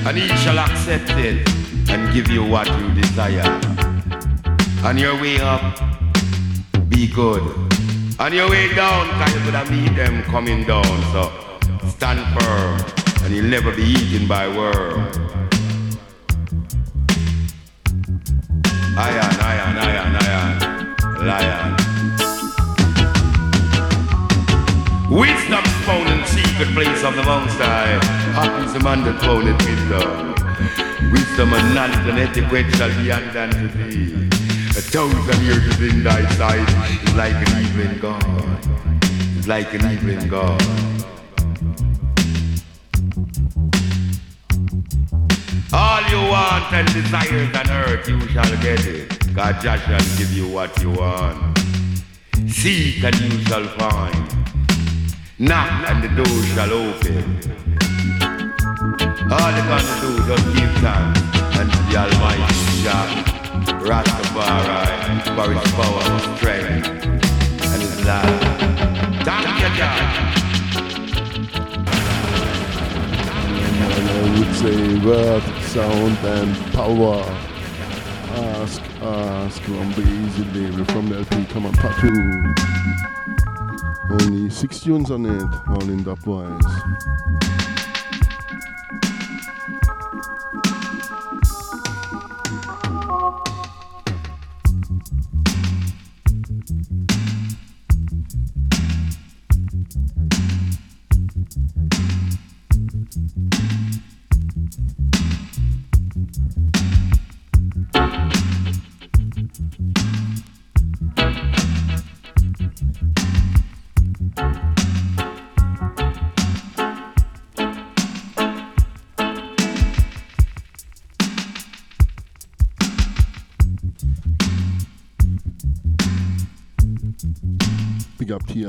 And he shall accept it and give you what you desire. On your way up, be good. On your way down, cause you could have meet them coming down. So stand firm, and you'll never be eaten by worms. Iron, iron, iron, iron, lion. Wisdom is found in secret place of the Most High. Happy is the man that found it wisdom. Wisdom and knowledge and etiquette shall be undone to thee. A thousand years is in thy sight. It's like an evening gone. It's like an evening gone. You want and desires on earth, you shall get it. God just shall give you what you want. Seek and you shall find. Knock and the door shall open. All you gonna do, just give thanks unto the Almighty Jah. Rastafari for his power, strength, and his love. Thank you, Jah. I would say word, sound, and power. Ask, ask, Rumble Easy label from the LP Come on Patu. Only six tunes on it, all in dubwise. Big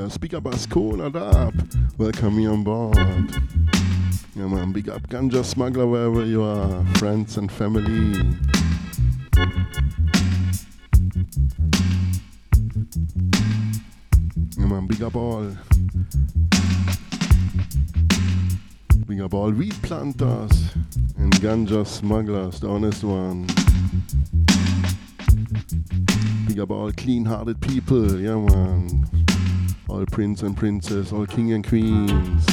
here, speak up Ascona up. Welcome me on board. Yeah man, big up Ganja Smuggler wherever you are, friends and family. Yeah man, big up all. Big up all weed planters and ganja smugglers, the honest one. Big up all clean-hearted people, yeah man. All prince and princess, all king and queens.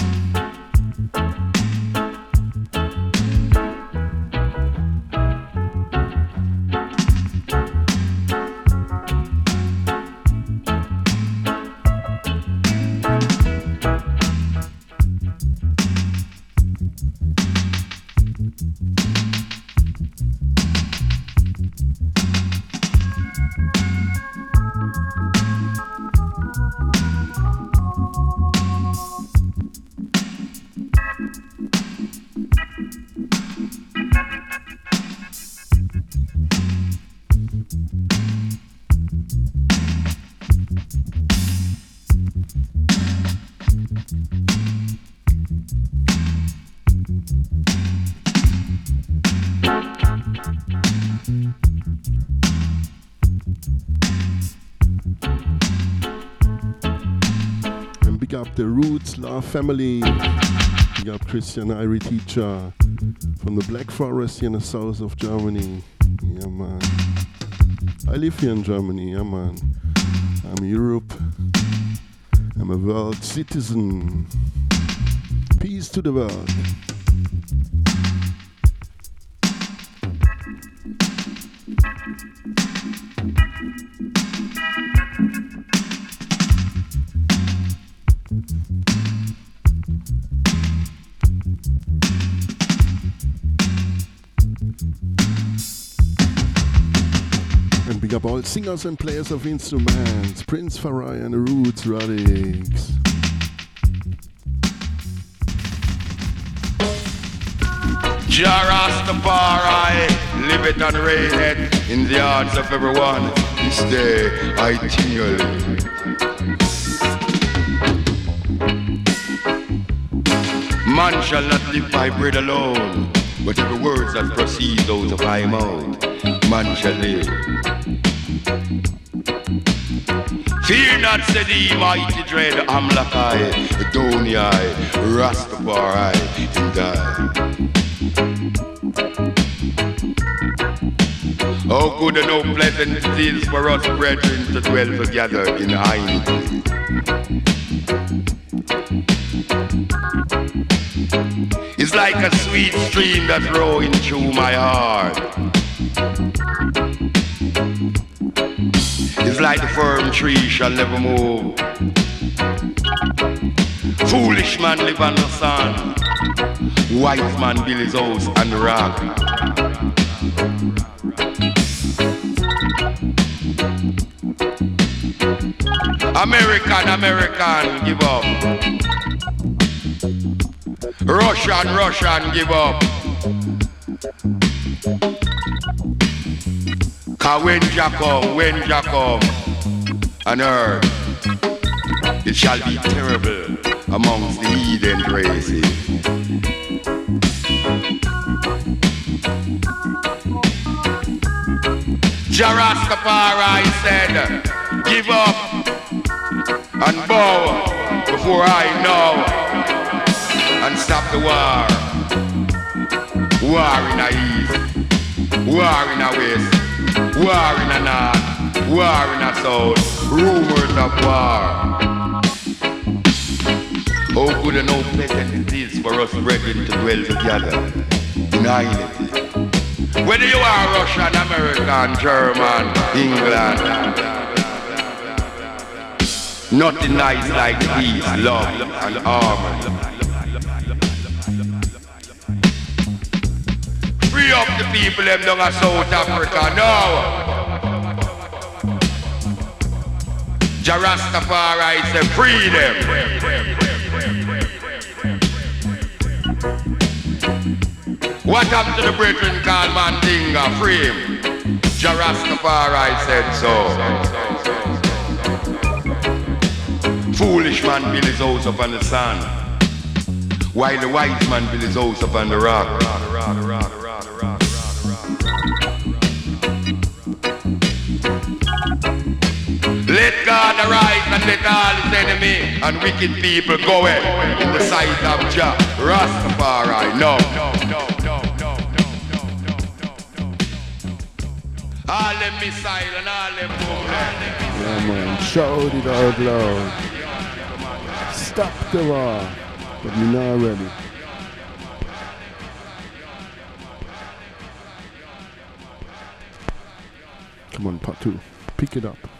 Love family. Big up Christian Irie teacher from the Black Forest here in the south of Germany. Yeah, man. I live here in Germany, yeah, man. I'm Europe. I'm a world citizen. Peace to the world. All singers and players of instruments. Prince Far I and Roots Radics. Jah Rastafari, live it and it in the hearts of everyone. This day I tingle. Man shall not live by bread alone, but every word that proceeds out of my mouth, man shall live. Fear not, said the mighty dread Amlakai, Adonai, Rastafari, and I. How good and how pleasant it is for us brethren to dwell together in unity. It's like a sweet stream that's flowing through my heart. Like the firm tree shall never move. Foolish man live on the sun. Wise man build his house on the rock. American, American, give up. Russian, Russian, give up. Cause when Jah come, when Jah come, on earth, it shall be terrible amongst the heathen races. Jah Rastafari said, give up and bow before I know and stop the war. War in the east, war in the west, war in the north, war in the south, rumors of war. How good and how pleasant it is for us brethren to dwell together in unity. Whether you are Russian, American, German, England, nothing nice like peace, love, and harmony. Free up the people them down in South Africa now. Jah Rastafari say free them. What happened to the brethren called Mandinga? Free him. Jah Rastafari said so. Foolish man build his house upon the sand, while the wise man build his house upon the rock. Let God arise and let all his enemy and wicked people go in the sight of Jah Rastafari. No. All them missile and all them bomb. Yeah, man. Shout it out loud. Stop the war. But you're not ready. Come on, part two. Pick it up.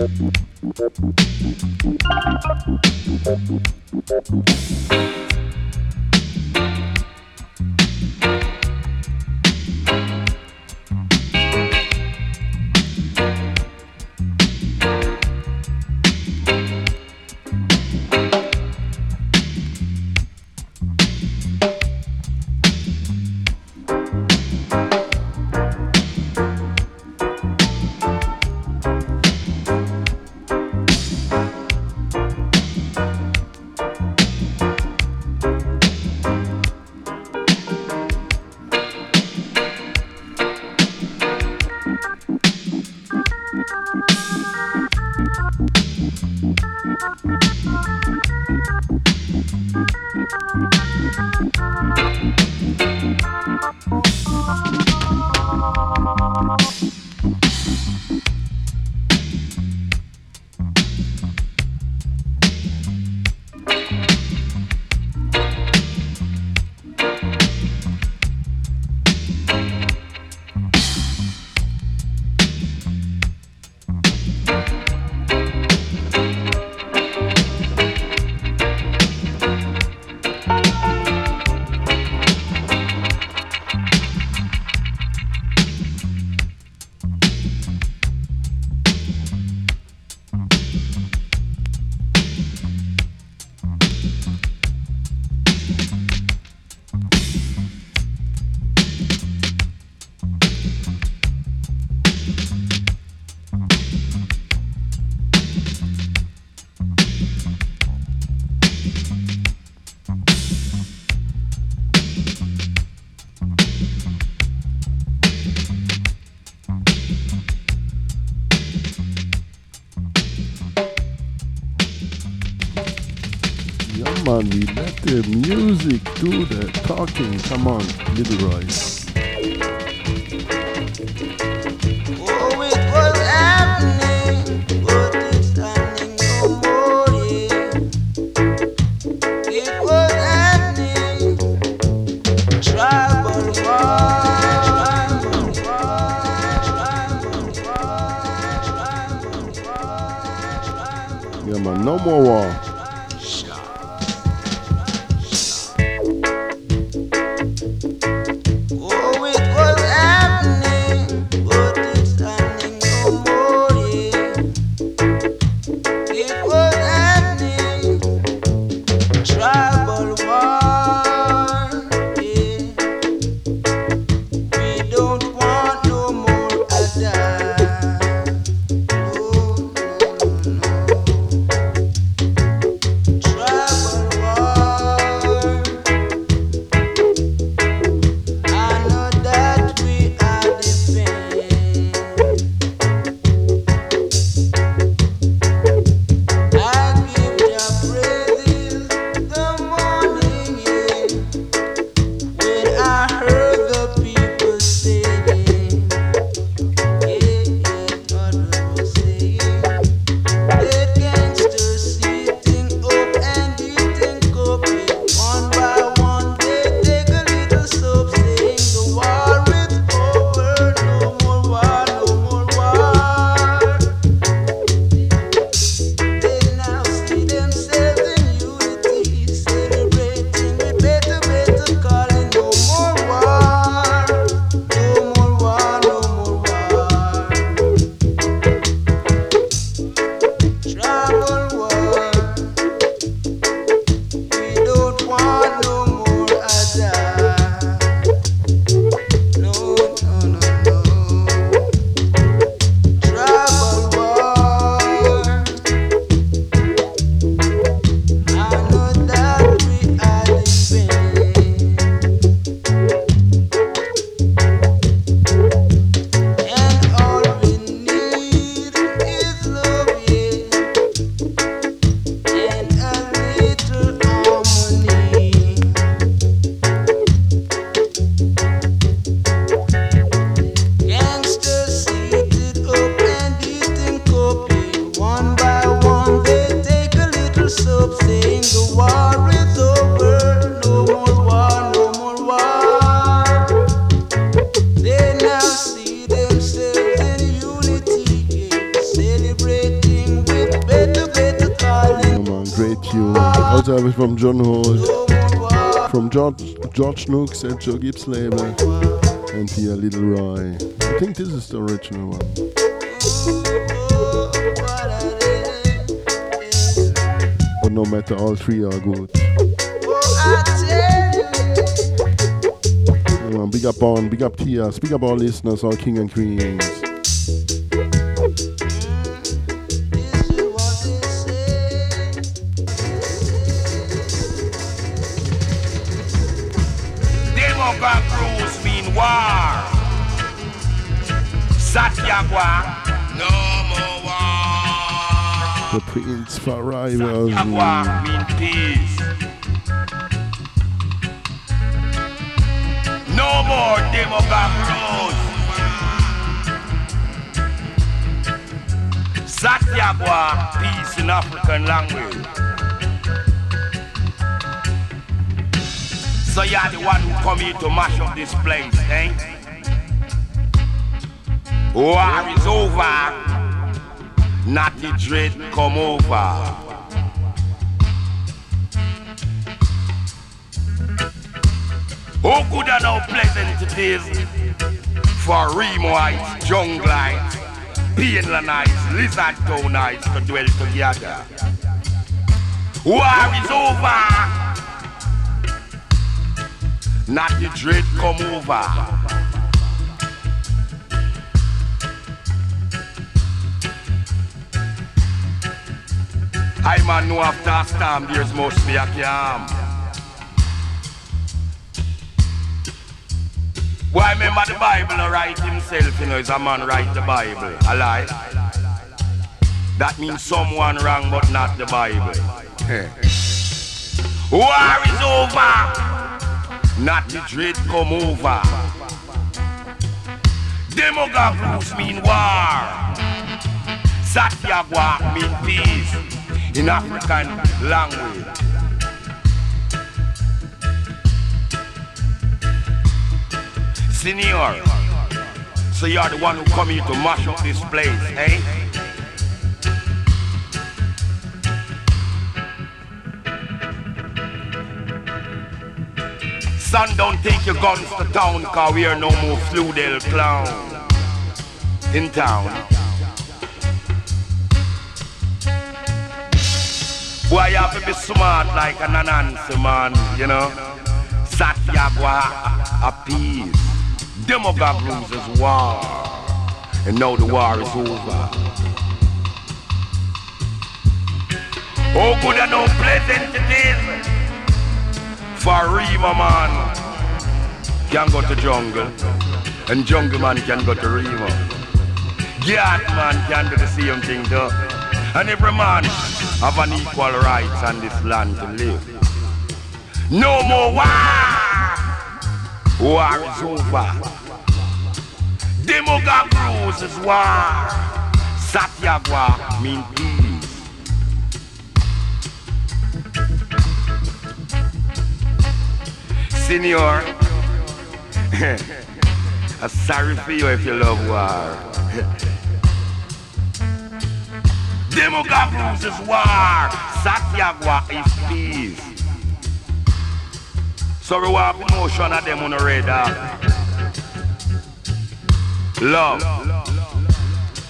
Yeah, George, Nooks at Joe Gibbs label, and here Little Roy. I think this is the original one. But no matter, all three are good. Big up on, big up Tia, big up all listeners, all king and queens. Prince version. Mean peace. No more Democrat rules. Satyagra, peace in African language. So you're the one who come here to mash up this place, eh? War is over. Not the dread come over. Oh, good and how pleasant it is for Remoites, Jungleites, Painlanites, Lizard Townites to dwell together. War is over. Not the dread come over. Man know after a storm there's must be a calm. Why remember the Bible write himself, you know, is a man write the Bible. A lie. That means someone wrong but not the Bible. War is over. Not the dread come over. Demogorgons mean war. Satyagra mean peace in African language. Senior, so you're the one who come here to mash up this place, eh? Son, don't take your guns to town, cause we are no more Fludel clown in town. Boy, you have to be smart like an Anansi man, you know. Satyagra appease. Demogog loses war. And now the war is over. Oh, good and how pleasant it is for Rima man can go to jungle and jungle man can go to Rima. Gat man can do the same thing too. And every man have an equal rights on this land to live. No more war. War is over. Demogog rules is war. Satyagra mean peace. Senior, I'm sorry for you if you love war. Demogog is war. Satyagra is peace. So we want promotion of them on the radar. Love.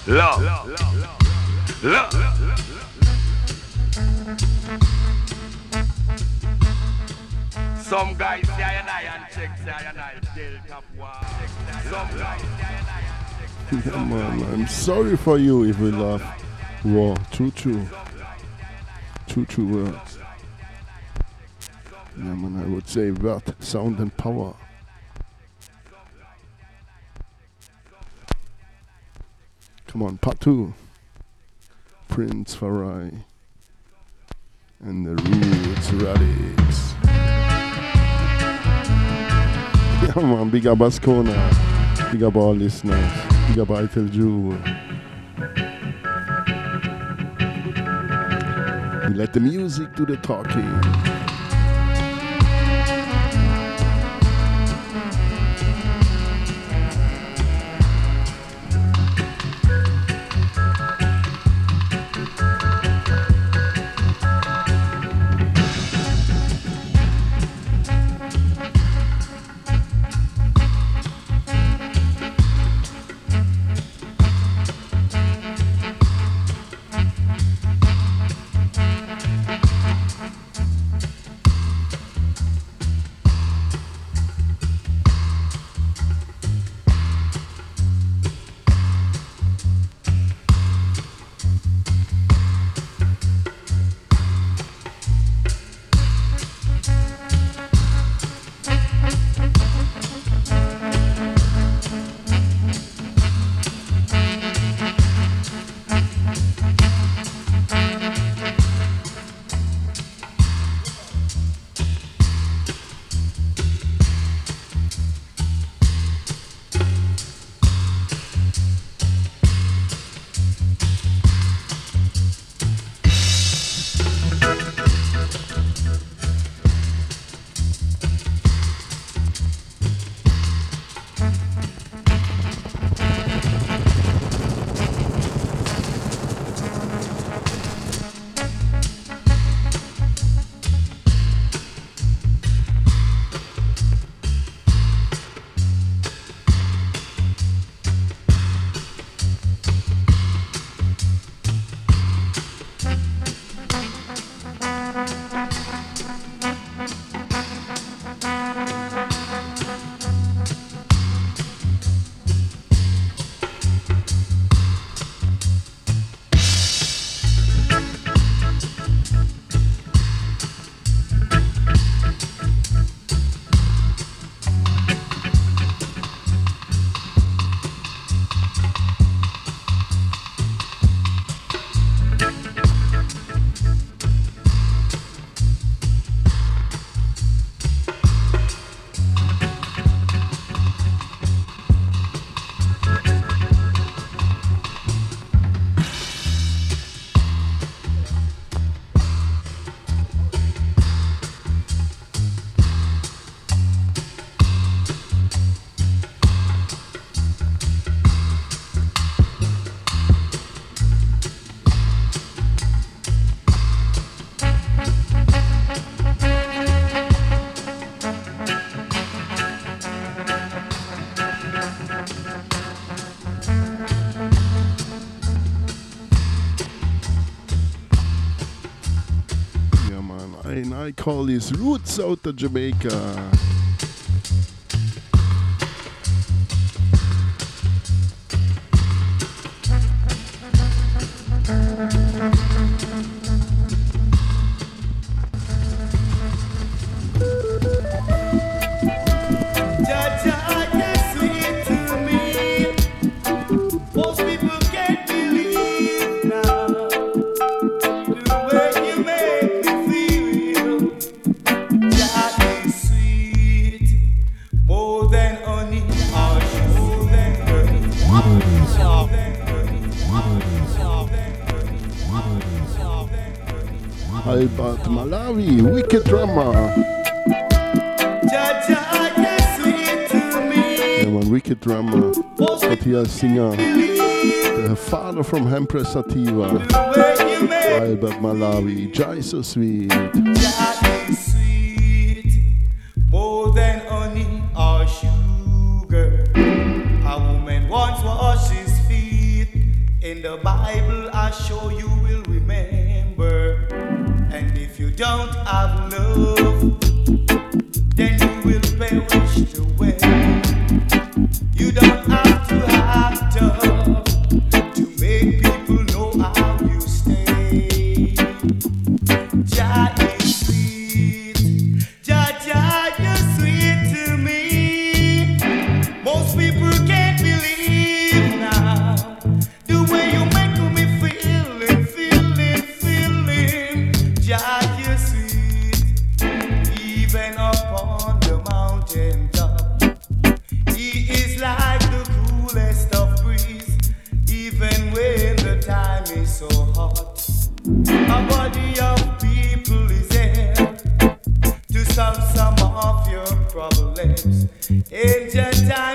Love. Love. Some guys say and I and check say and I Delta. Some guys say and I and check Come on, I'm sorry for you if we love war. True, true. True, true words. Yeah, man, I would say word, sound, and power. Come on, part two. Prince Far I and the Roots Radics. Yeah, man, big up Ascona. Big up all listeners. Big up Jewel. We let the music do the talking. call his roots out of Jamaica. singer, the father from Hempress Sativa, Wild Malawi, Jai So Sweet. Angel time.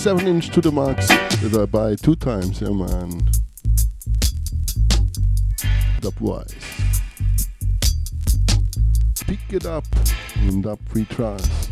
57 inch to the max that I buy two times, yeah man. Dubwise. Pick it up in Dub Free Trust.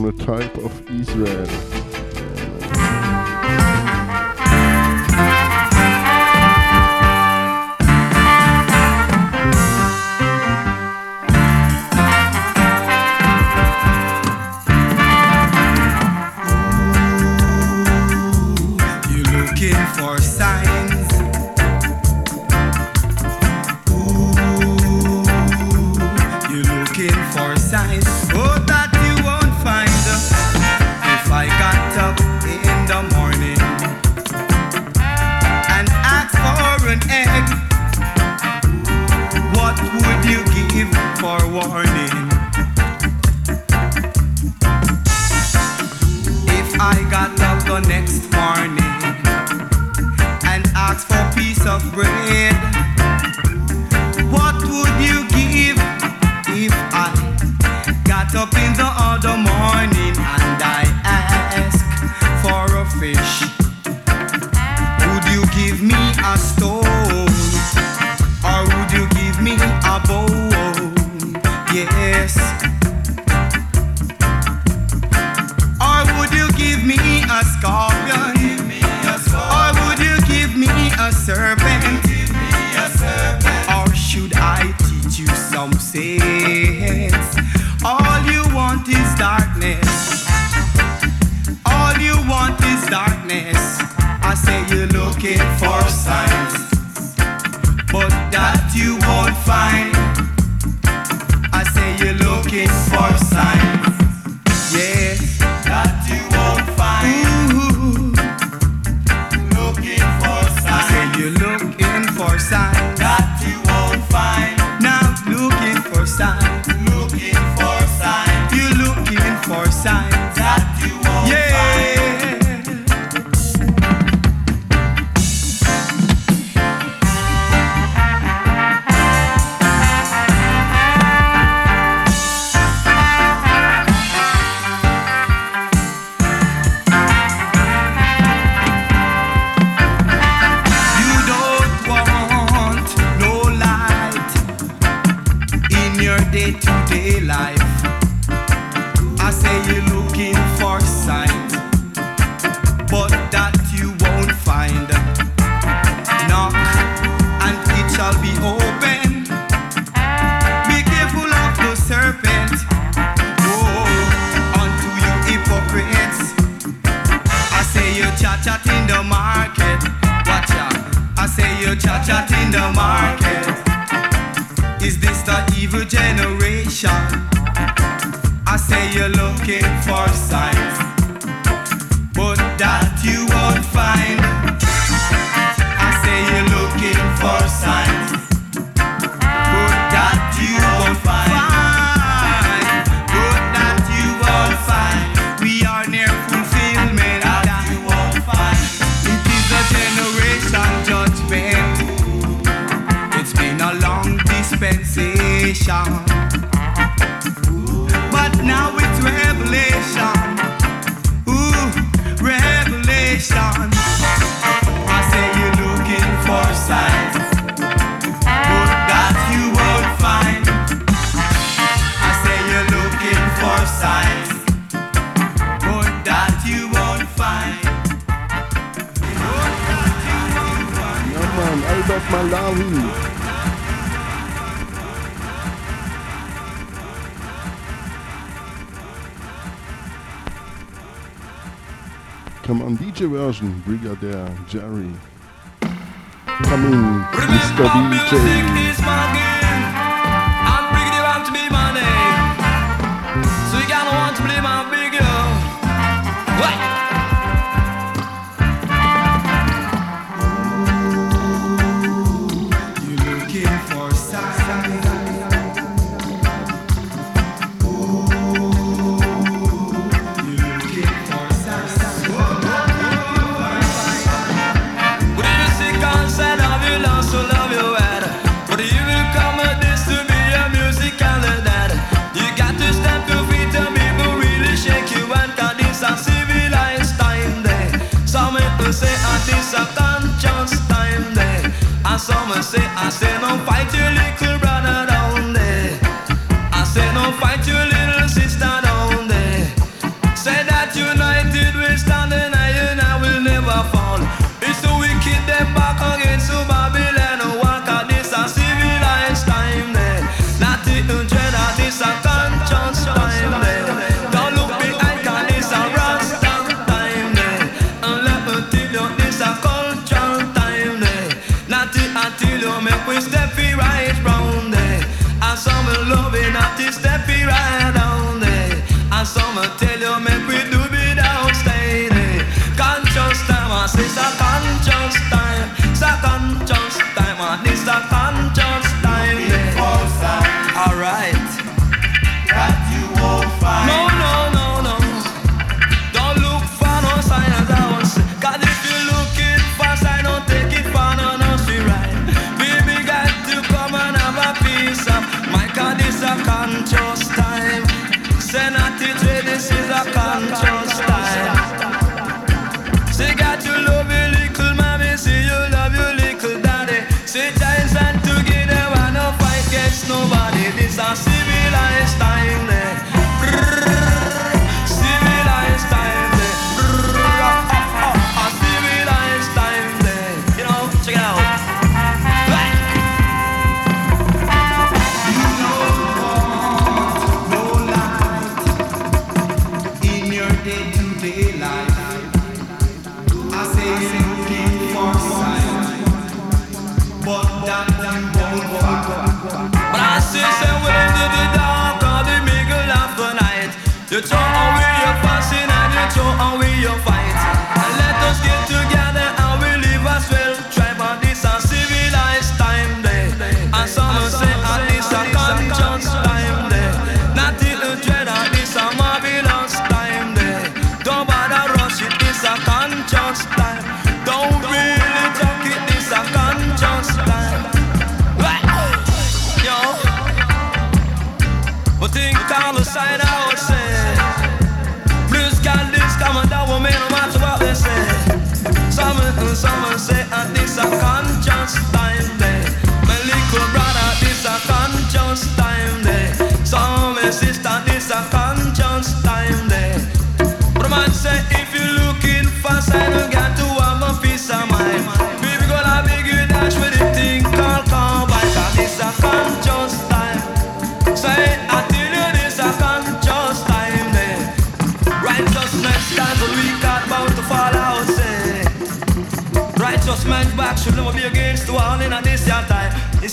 From the tribe of Israel. Version, Brigadier Jerry. Coming, Mr. DJ. Civilized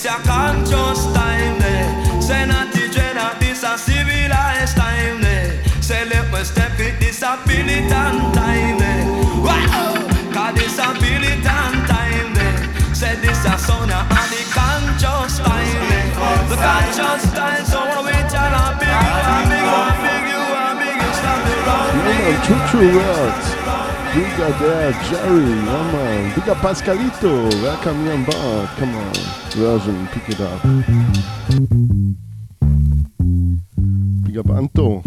your conscious time there. Say not the dread this a civilized time there. Say let me step it, this a militant time there. Wow, cause this a militant time there. Say this a son of the conscious time there. The conscious time, so we try to big you, I big you, I big you, I big you, stop it wrong. Yeah, man, true, true words. Big up there, Jerry, yeah man. Big up Pascalito, welcome you on board. Come on, version, pick it up. Big up Anto.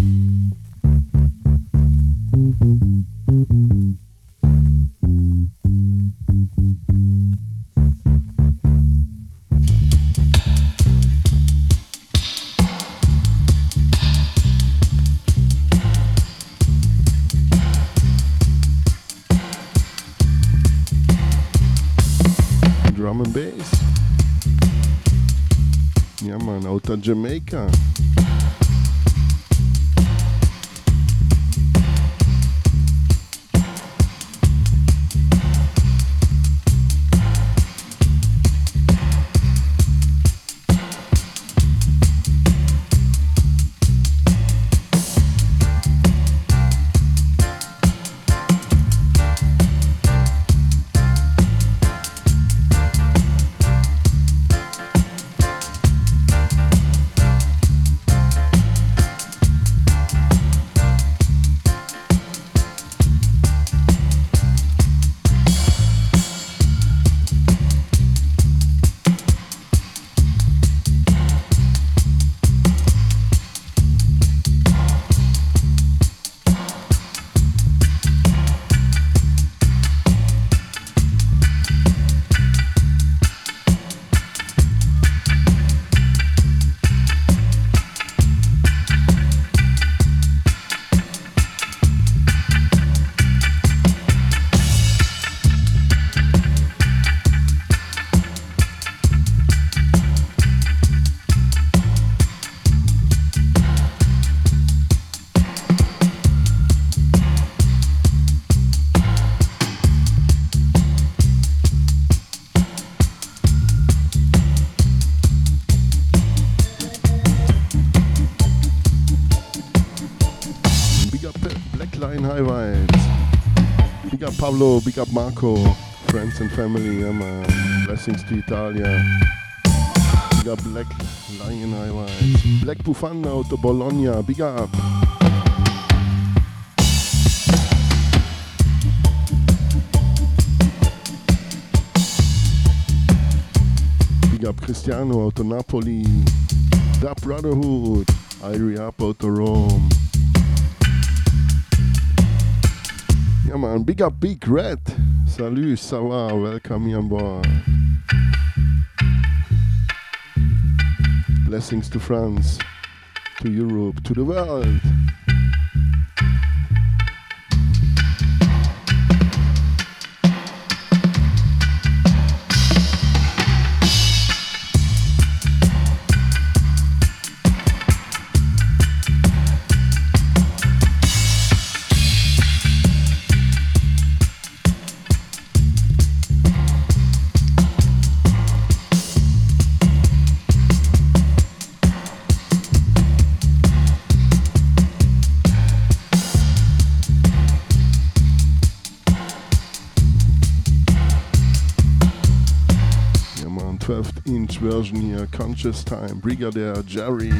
Of Up big up Marco, friends and family, yeah man. Blessings to Italia. Big up Black Lion Highlights. Black Bufanda out of Bologna, big up. Big up Cristiano out of Napoli. Da Brotherhood. Irie up out of Rome. Yeah man, big up Big Red. Salut, ça va, welcome board. Blessings to France, to Europe, to the world. Version here, Conscious Time, Brigadier Jerry.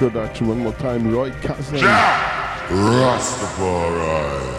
Production. One more time, Roy Cousins. Rastafari.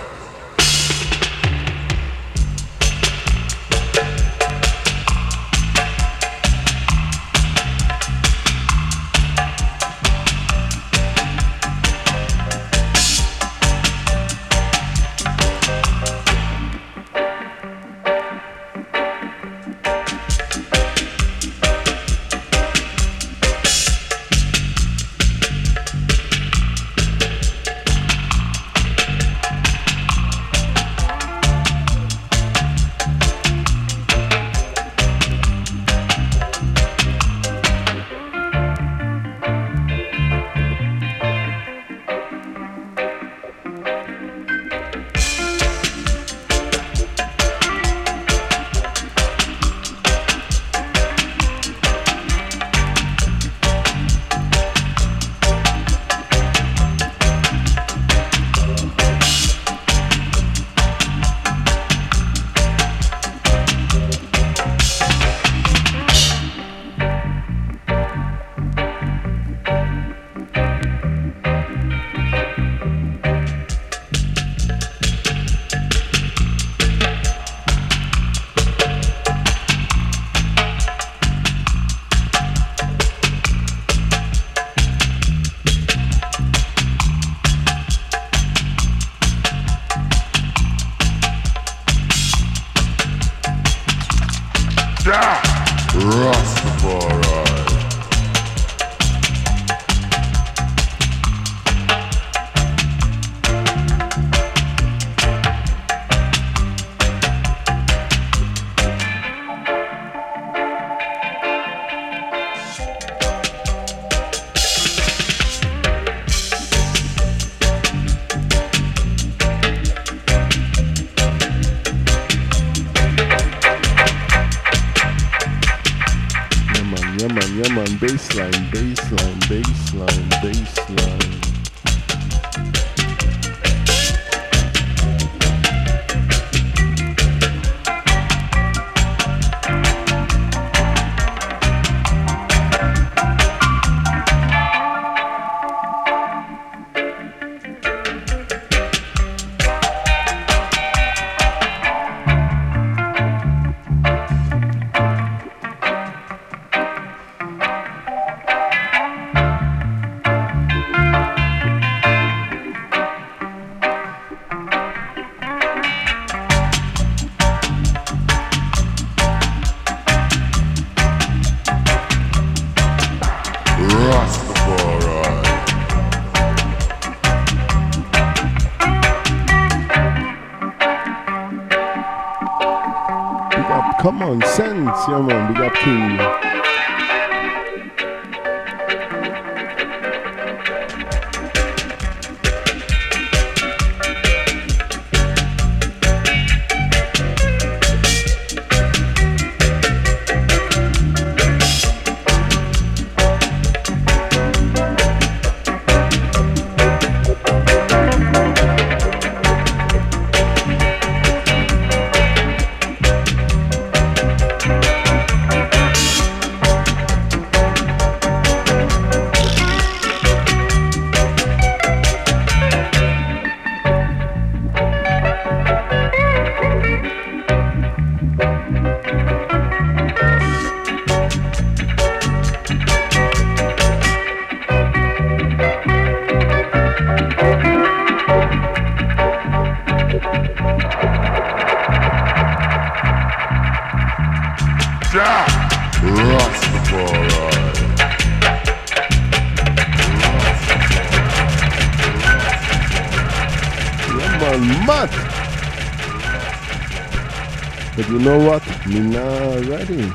know what? Minna ready.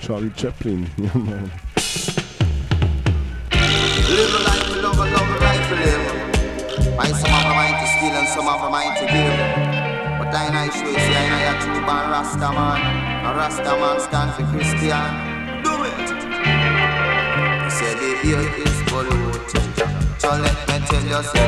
Charlie Chaplin, yeah man. canción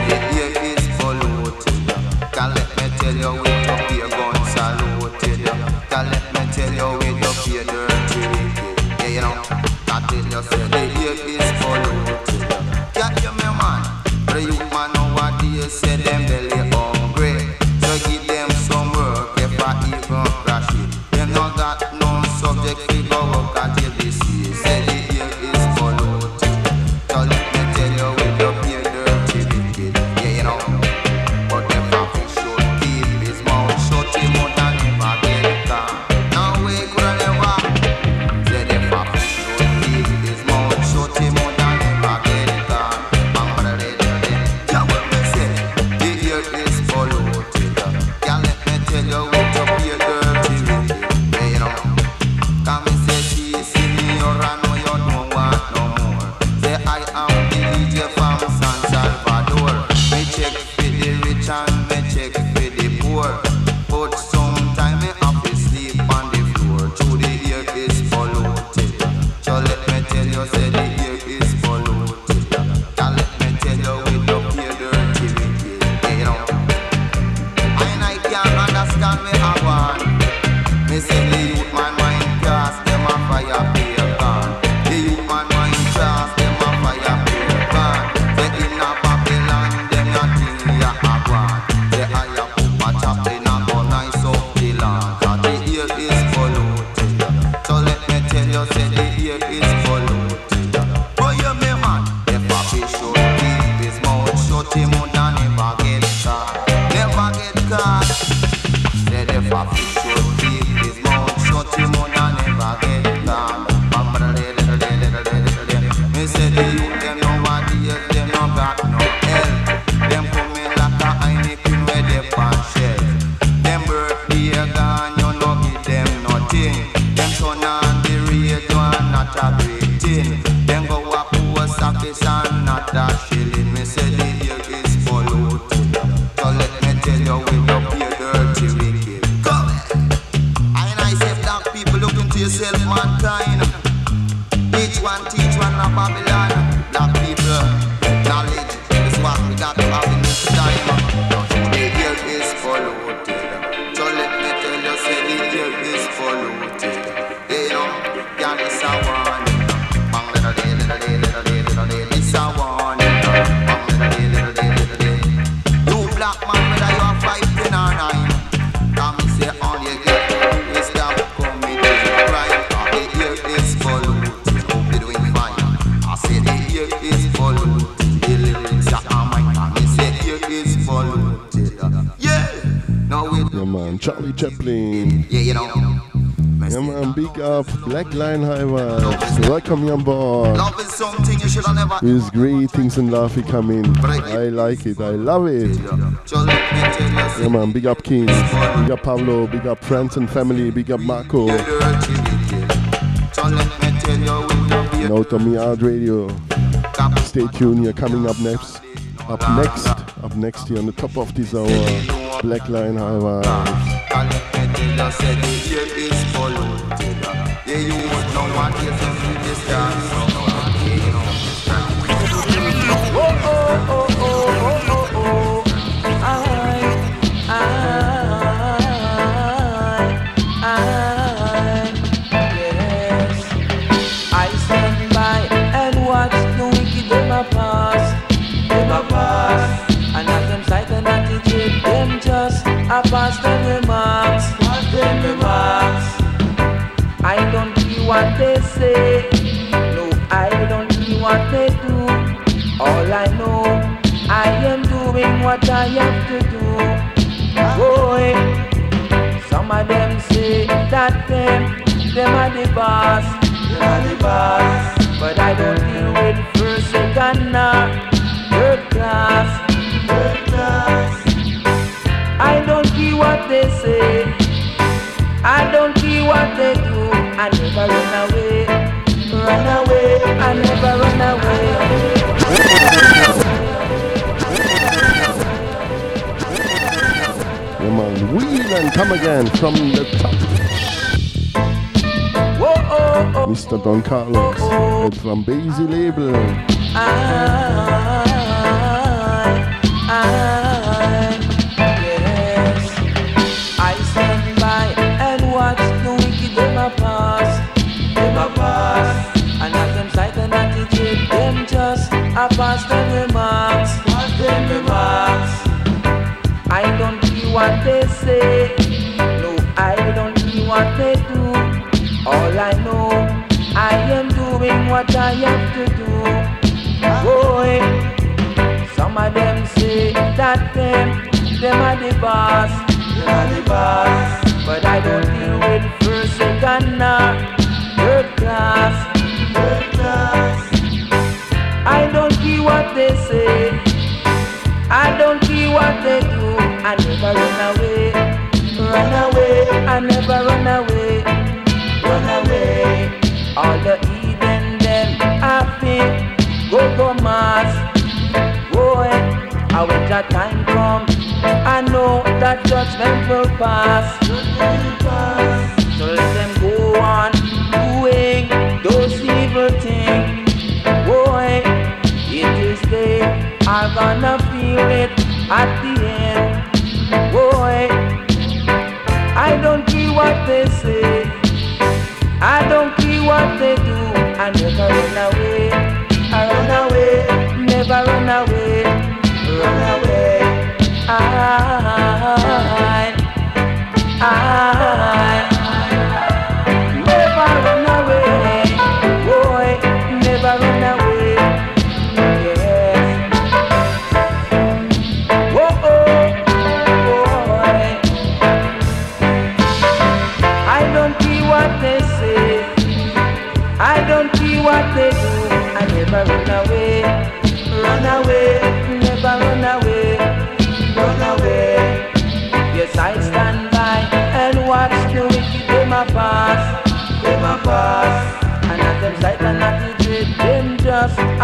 just in the With greetings and laughter coming. I like it. I love it. Yeah, man. Big up King. Big up Pablo. Big up friends and family. Big up Marco. Now Outta Mi Yard Radio. Stay tuned. You're coming up next. Up next. Up next here on the top of this hour. Black Line Highway. after Come again from the top. Whoa, oh, oh. Mr. Don Carlos oh, oh. Wambesi Label. Ah. what I have to do. Boy, some of them say that them, them are the boss, them are the boss. But I don't deal with first, second, or third class, third class. I don't care what they say, I don't care what they do. I never run away, run away. I never run away. that time come, I know that judgment will pass. So let them go on doing those evil things. Boy, it is they are gonna feel it at the end. Boy, I don't care what they say. I don't care what they do. I never know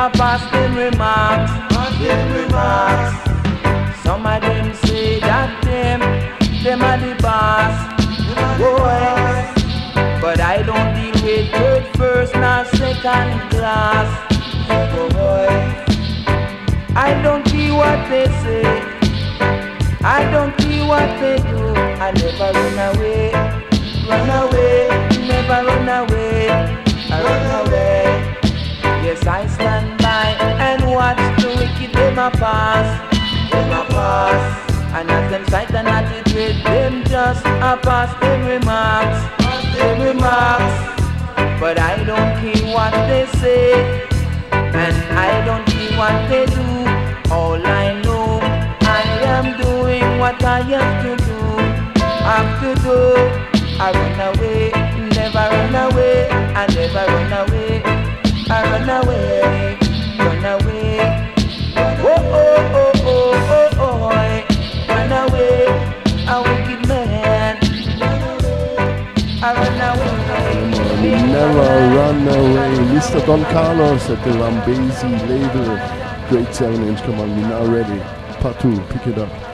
a passing remarks. Passing remarks. Some of them say that them, them are the boss. Boys. But I don't deal with third, first, nor second class. Boys. I don't care what they say. I don't care what they do. I never run away, run away, never run away. I run away. Them a pass, them a pass. And as them sight and attitude, them just a pass them remarks, them remarks. But I don't care what they say, and I don't care what they do. All I know, I am doing what I have to do, have to do. I run away, never run away, I never run away. I run away, never run away. Mr. Don Carlos at the Wambesi label. Great 7 inch. Come on, we're now ready. Part 2, pick it up.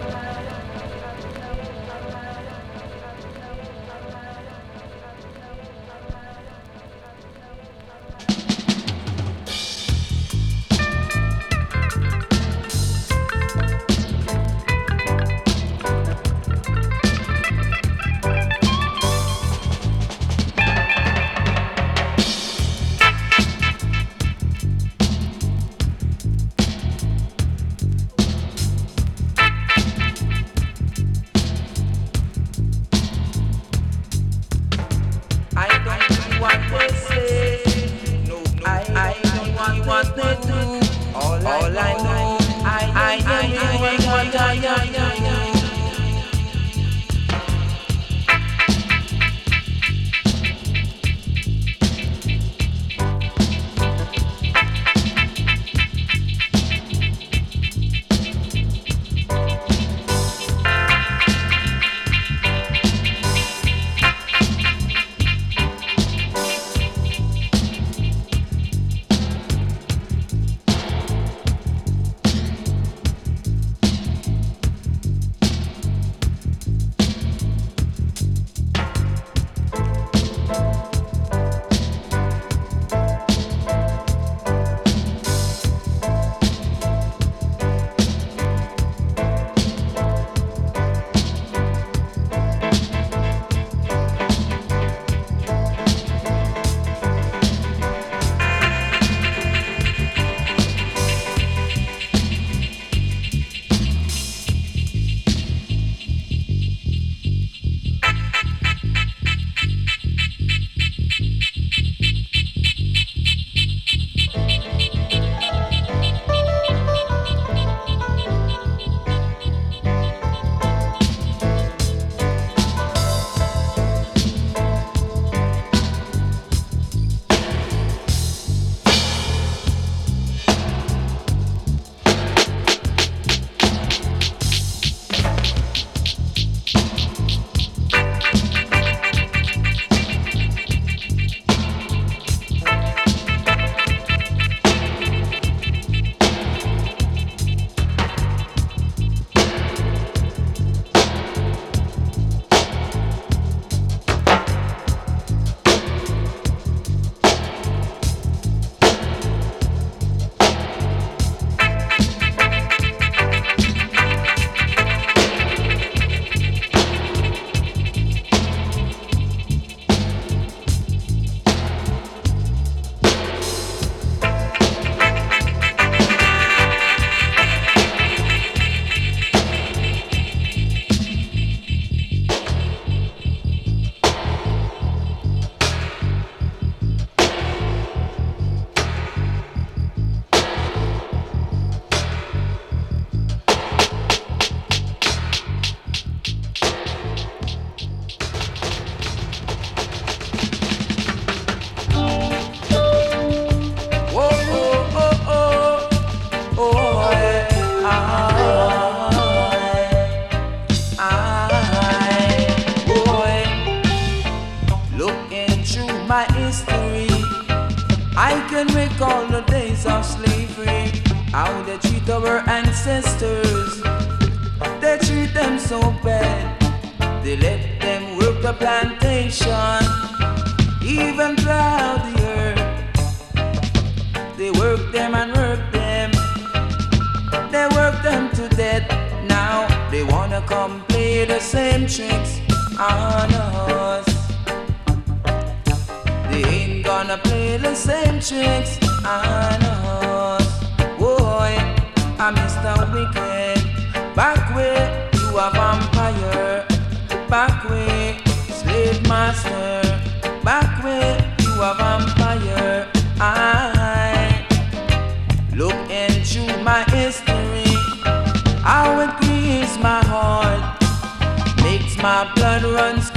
My blood runs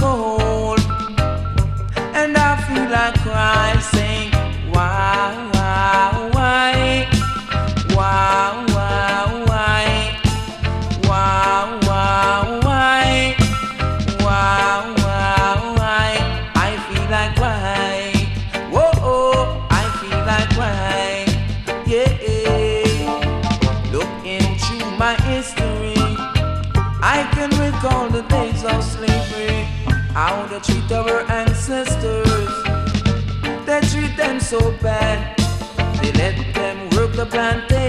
them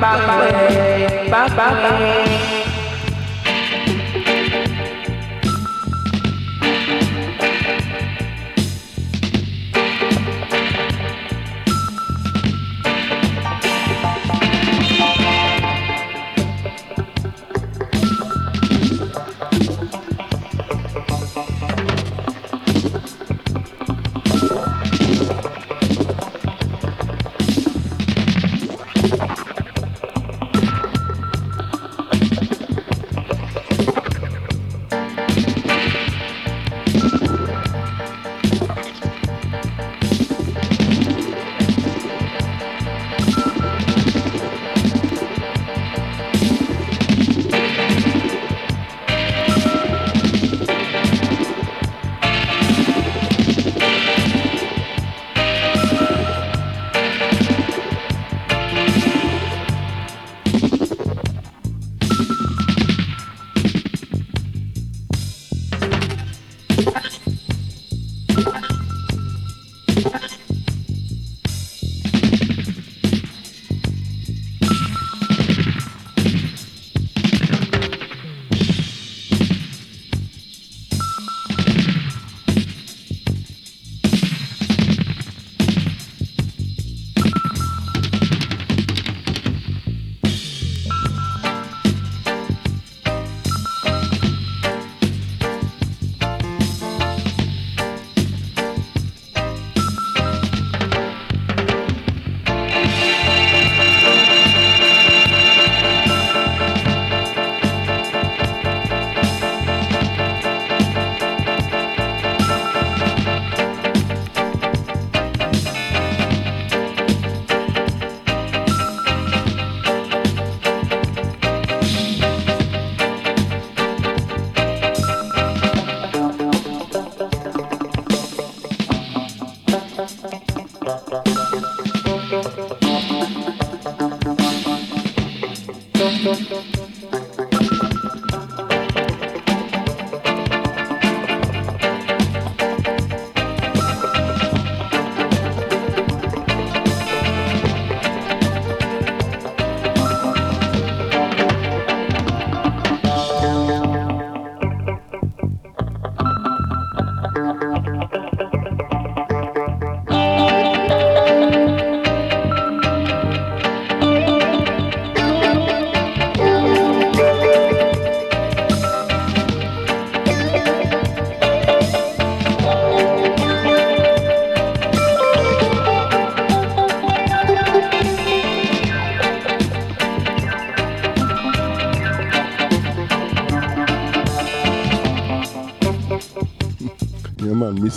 Bye bye, bye bye.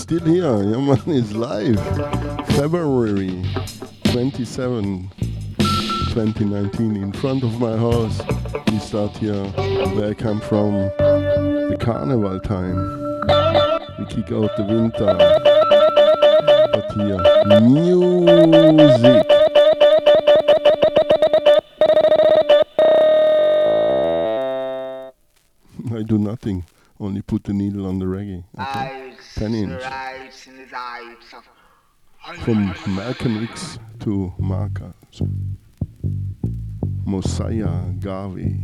Still here. Yeah, man is live. February 27, 2019, in front of my house. We start here where I come from, the carnival time. We kick out the winter. But here, music. From Malcolm X to Marcus. Mosiah Garvey.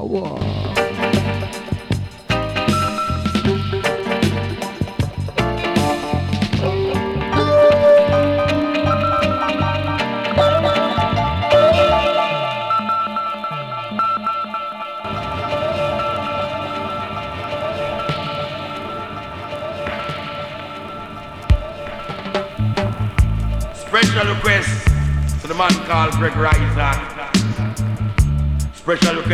Power. Special request to the man called Greg Riser.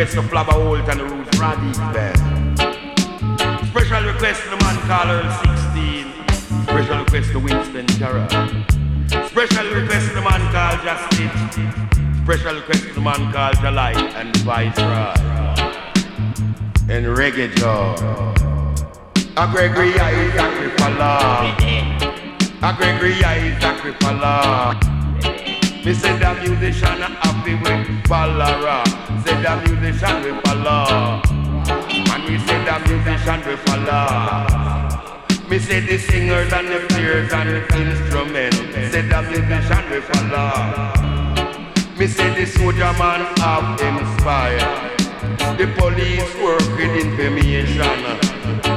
Request to Flabba Holt and the Roots Radics Band. Special request to the man called Earl 16. Special request to Winston Jarrett. Special request to the man called Justin. Special request to the man called Jalai and Viceroy. And Reggae Joe. A Gregory Isaac Fala. A Gregory Isaac Fala. Me say the musician happy with Balara. Say the musician with Bala. And we say the musician with Bala. Me say the singers and the players and the instruments. Say the musician with Bala. Me say the soldier man have inspired. The police work with information.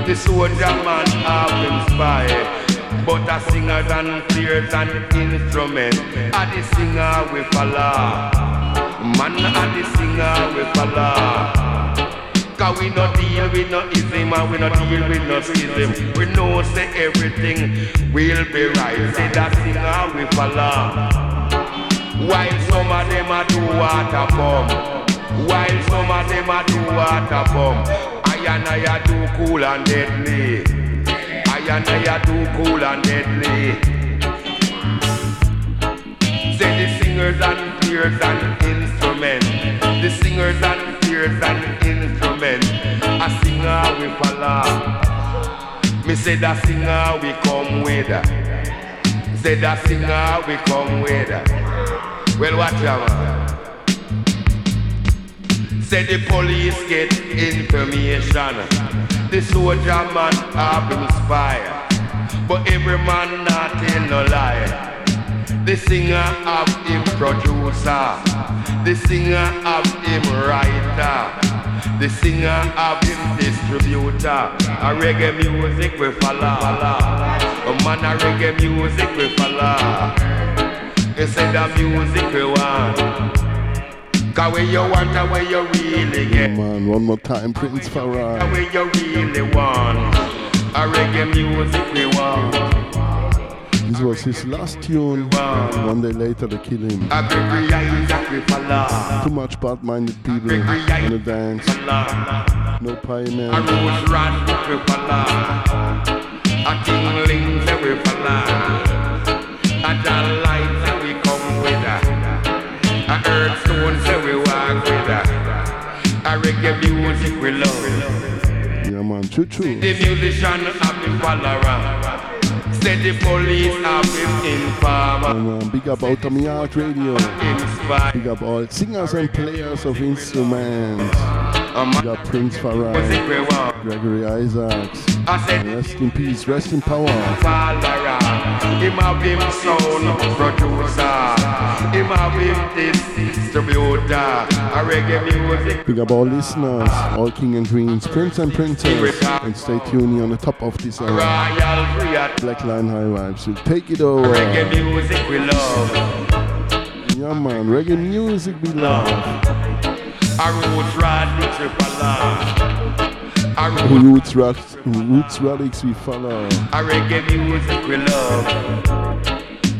The soldier man have inspired. But the singers and players and instruments are the singer we follow. Man are the singer we follow. Cause we no deal with no ism and we no deal with no schism. We know say everything will be right. Say that singer we follow. While some of them a do water bomb. While some of them a do water bomb. I and I a do cool and deadly. I and I a do cool and deadly. Say the singers and players and instruments. The singers and players and instruments. A singer we follow. Me say the singer we come with. Say the singer we come with. Well, watch out. man. Say the police get information. The soldier man have inspired. But every man not in no lie. The singer have him producer. The singer have him writer. The singer have him distributor. A reggae music we follow. A man a reggae music we follow. Say the music we want. Cause where you want and where you really get. Man, one more time, Prince Far I. Where you really want. A reggae music we want. This was his last tune. One day later, they kill him. Follow. Too much bad-minded people in the dance. No pioneer. A rose rat we follow. A tingling say we follow. A John light say we come with. A earth stone say we walk with. A reggae music we love. Yeah, man, choo-choo. The musician have been follower. Say the police have been informer. And, uh, big up Outta Mi Yard Radio. Big up all singers and players of instruments. We got Prince Far I, Gregory Isaacs. Rest in peace, rest in power. Him have him sound producer. Him have him distributor. A reggae music. Big up all listeners, all king and queens, prince and princess, and stay tuned on the top of this hour. Black Line High Vibes We'll take it over. reggae music we love. Yeah man, reggae music we love. A roots rod the triple R. A root, Roots, rocks, roots relics we follow. a reggae music we love.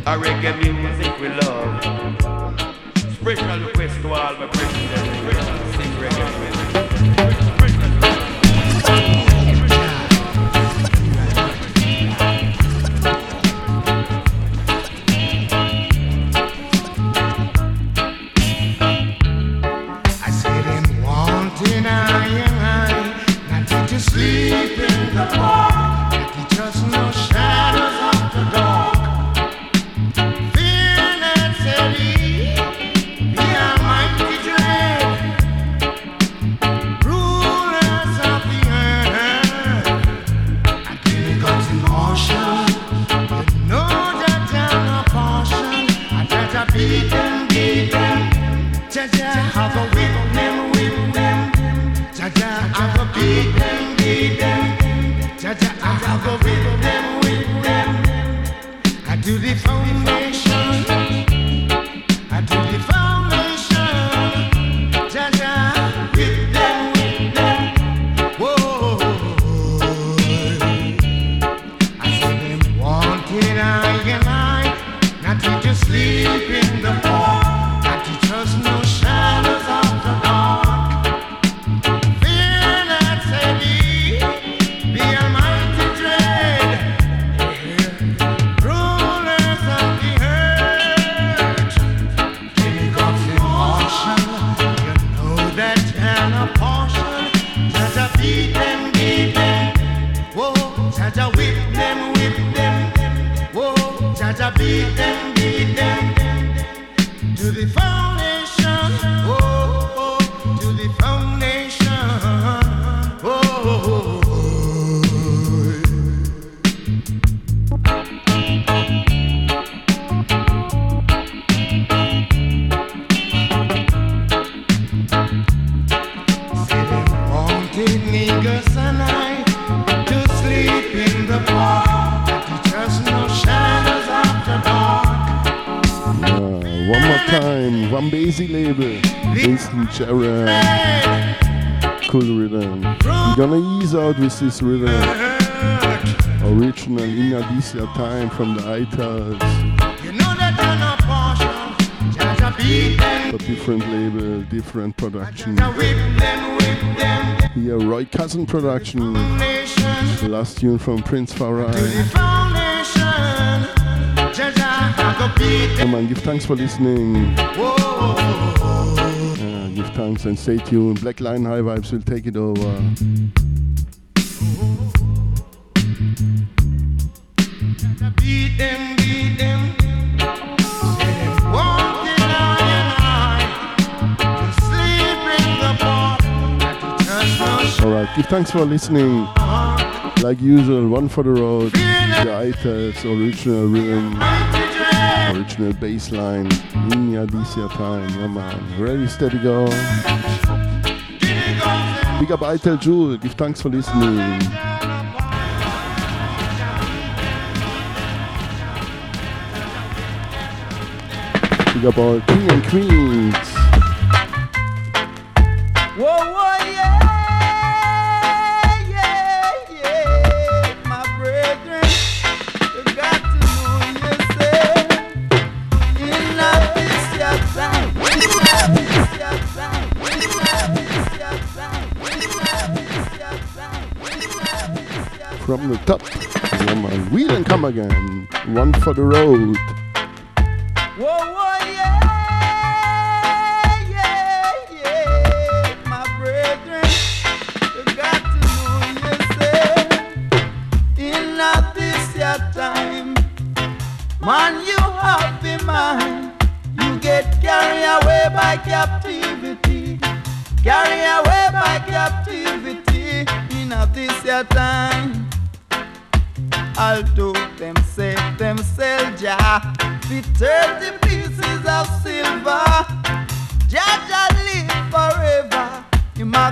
A reggae music we love. Special request to all my brethren. Sing reggae music. I this rhythm. Original in Alicia time from the Itals, You know that you're not partial. Jah Jah beat them, but different label, different production. Jah Jah whip them, whip them. Here, Roy Cousin production. Last tune from Prince Far I. foundation. I go Come on, give thanks for listening. Yeah, give thanks and stay tuned. Black Line High Vibes will take it over. Thanks for listening. Like usual, one for the road. The Itals, original rhythm, original bass line. In your DC time, yeah man. Ready, steady, go. Big up Itel Jewel, give thanks for listening. Big up all king and queens. From the top, man. We then come again. One for the road.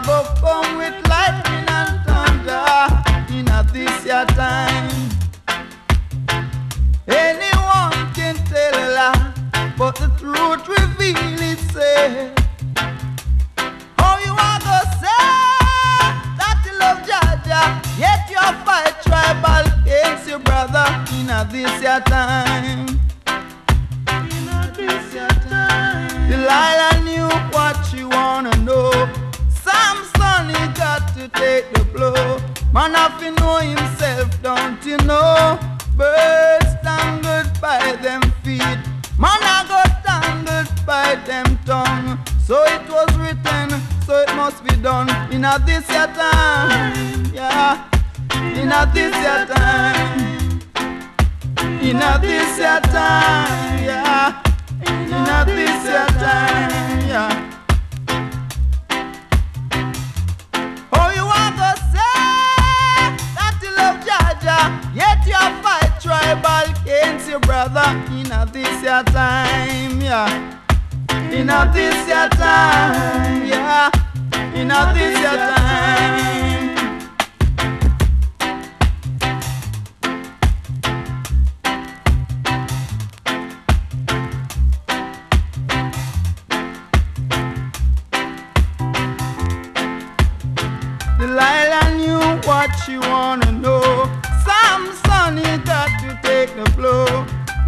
Go come with lightning and thunder in a this your time. Anyone can tell a lie, but the truth reveal itself. How you a go say that you love Jah Jah, yet you fight tribal against your brother in a this your time. In a this your time. Delilah knew Man have to know himself, don't you know? Birds tangled by them feet. Man I got tangled by them tongue. So it was written, so it must be done. In a this your time, yeah. In a this your time. In a this your time, yeah. In a this your time, yeah. Jah Jah, yet you fight tribal against your brother in a this your time, yeah. In a this your time, yeah. In a this your time. Delilah knew what she wanna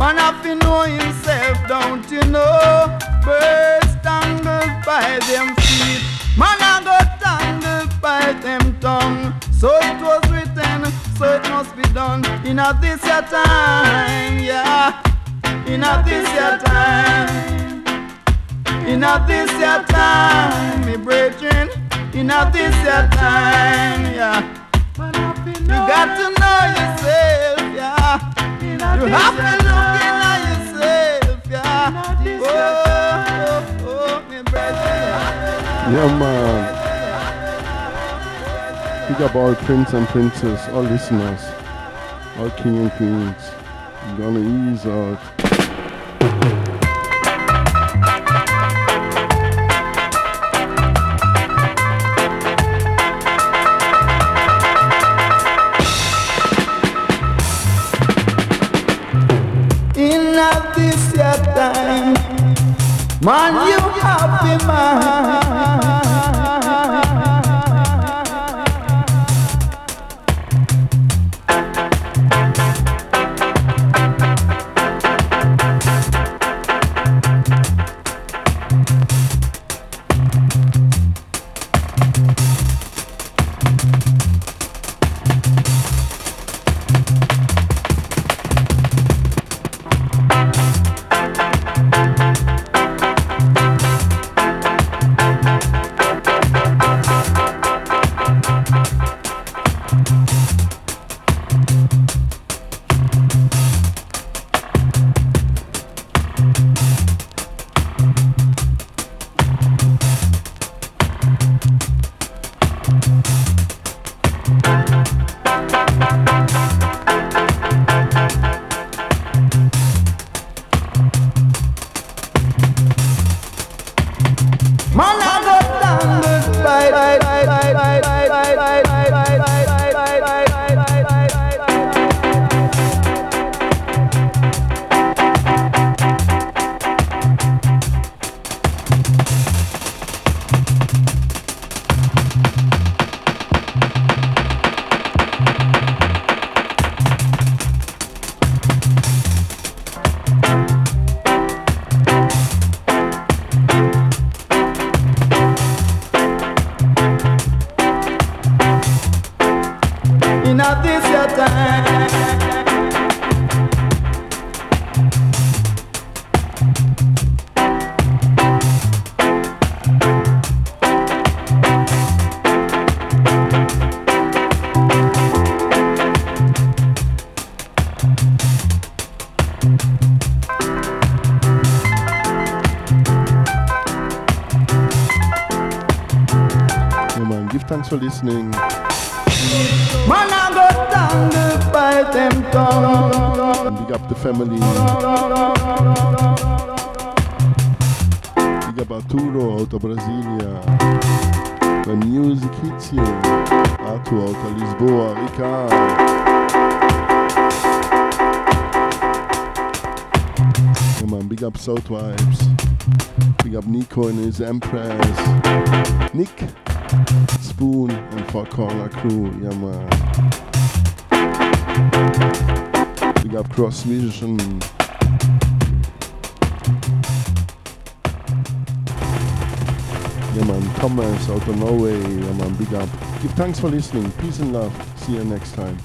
Man have to know himself, don't you know? Birds tangled by them feet. Man a go tangled by them tongue. So it was written, so it must be done. In a this your time, yeah. In a this your time. In a this your time, me brethren. In a this your time, yeah. You got to know yourself, yeah. You have to look in yourself, yeah. Oh, oh, oh, me brethren. Yeah, man. Big up all prince and princess, all listeners, all king and queens. I'm gonna ease out. Man, you have the mind. Thanks for listening. Man, I got tangled by them tongue. Big up the family. Big up Arturo out of Brasilia. When music hits you. Arturo out of Lisboa. Ricard. Yeah, man, big up South Vibes. Big up Nico and his Empress. Nick, Spoon, and Four Corner Crew. Yeah, man. Big up Cross Vision. Yeah, man. Thomas out of Norway. Yeah, man. Big up. Give thanks for listening. Peace and love. See you next time.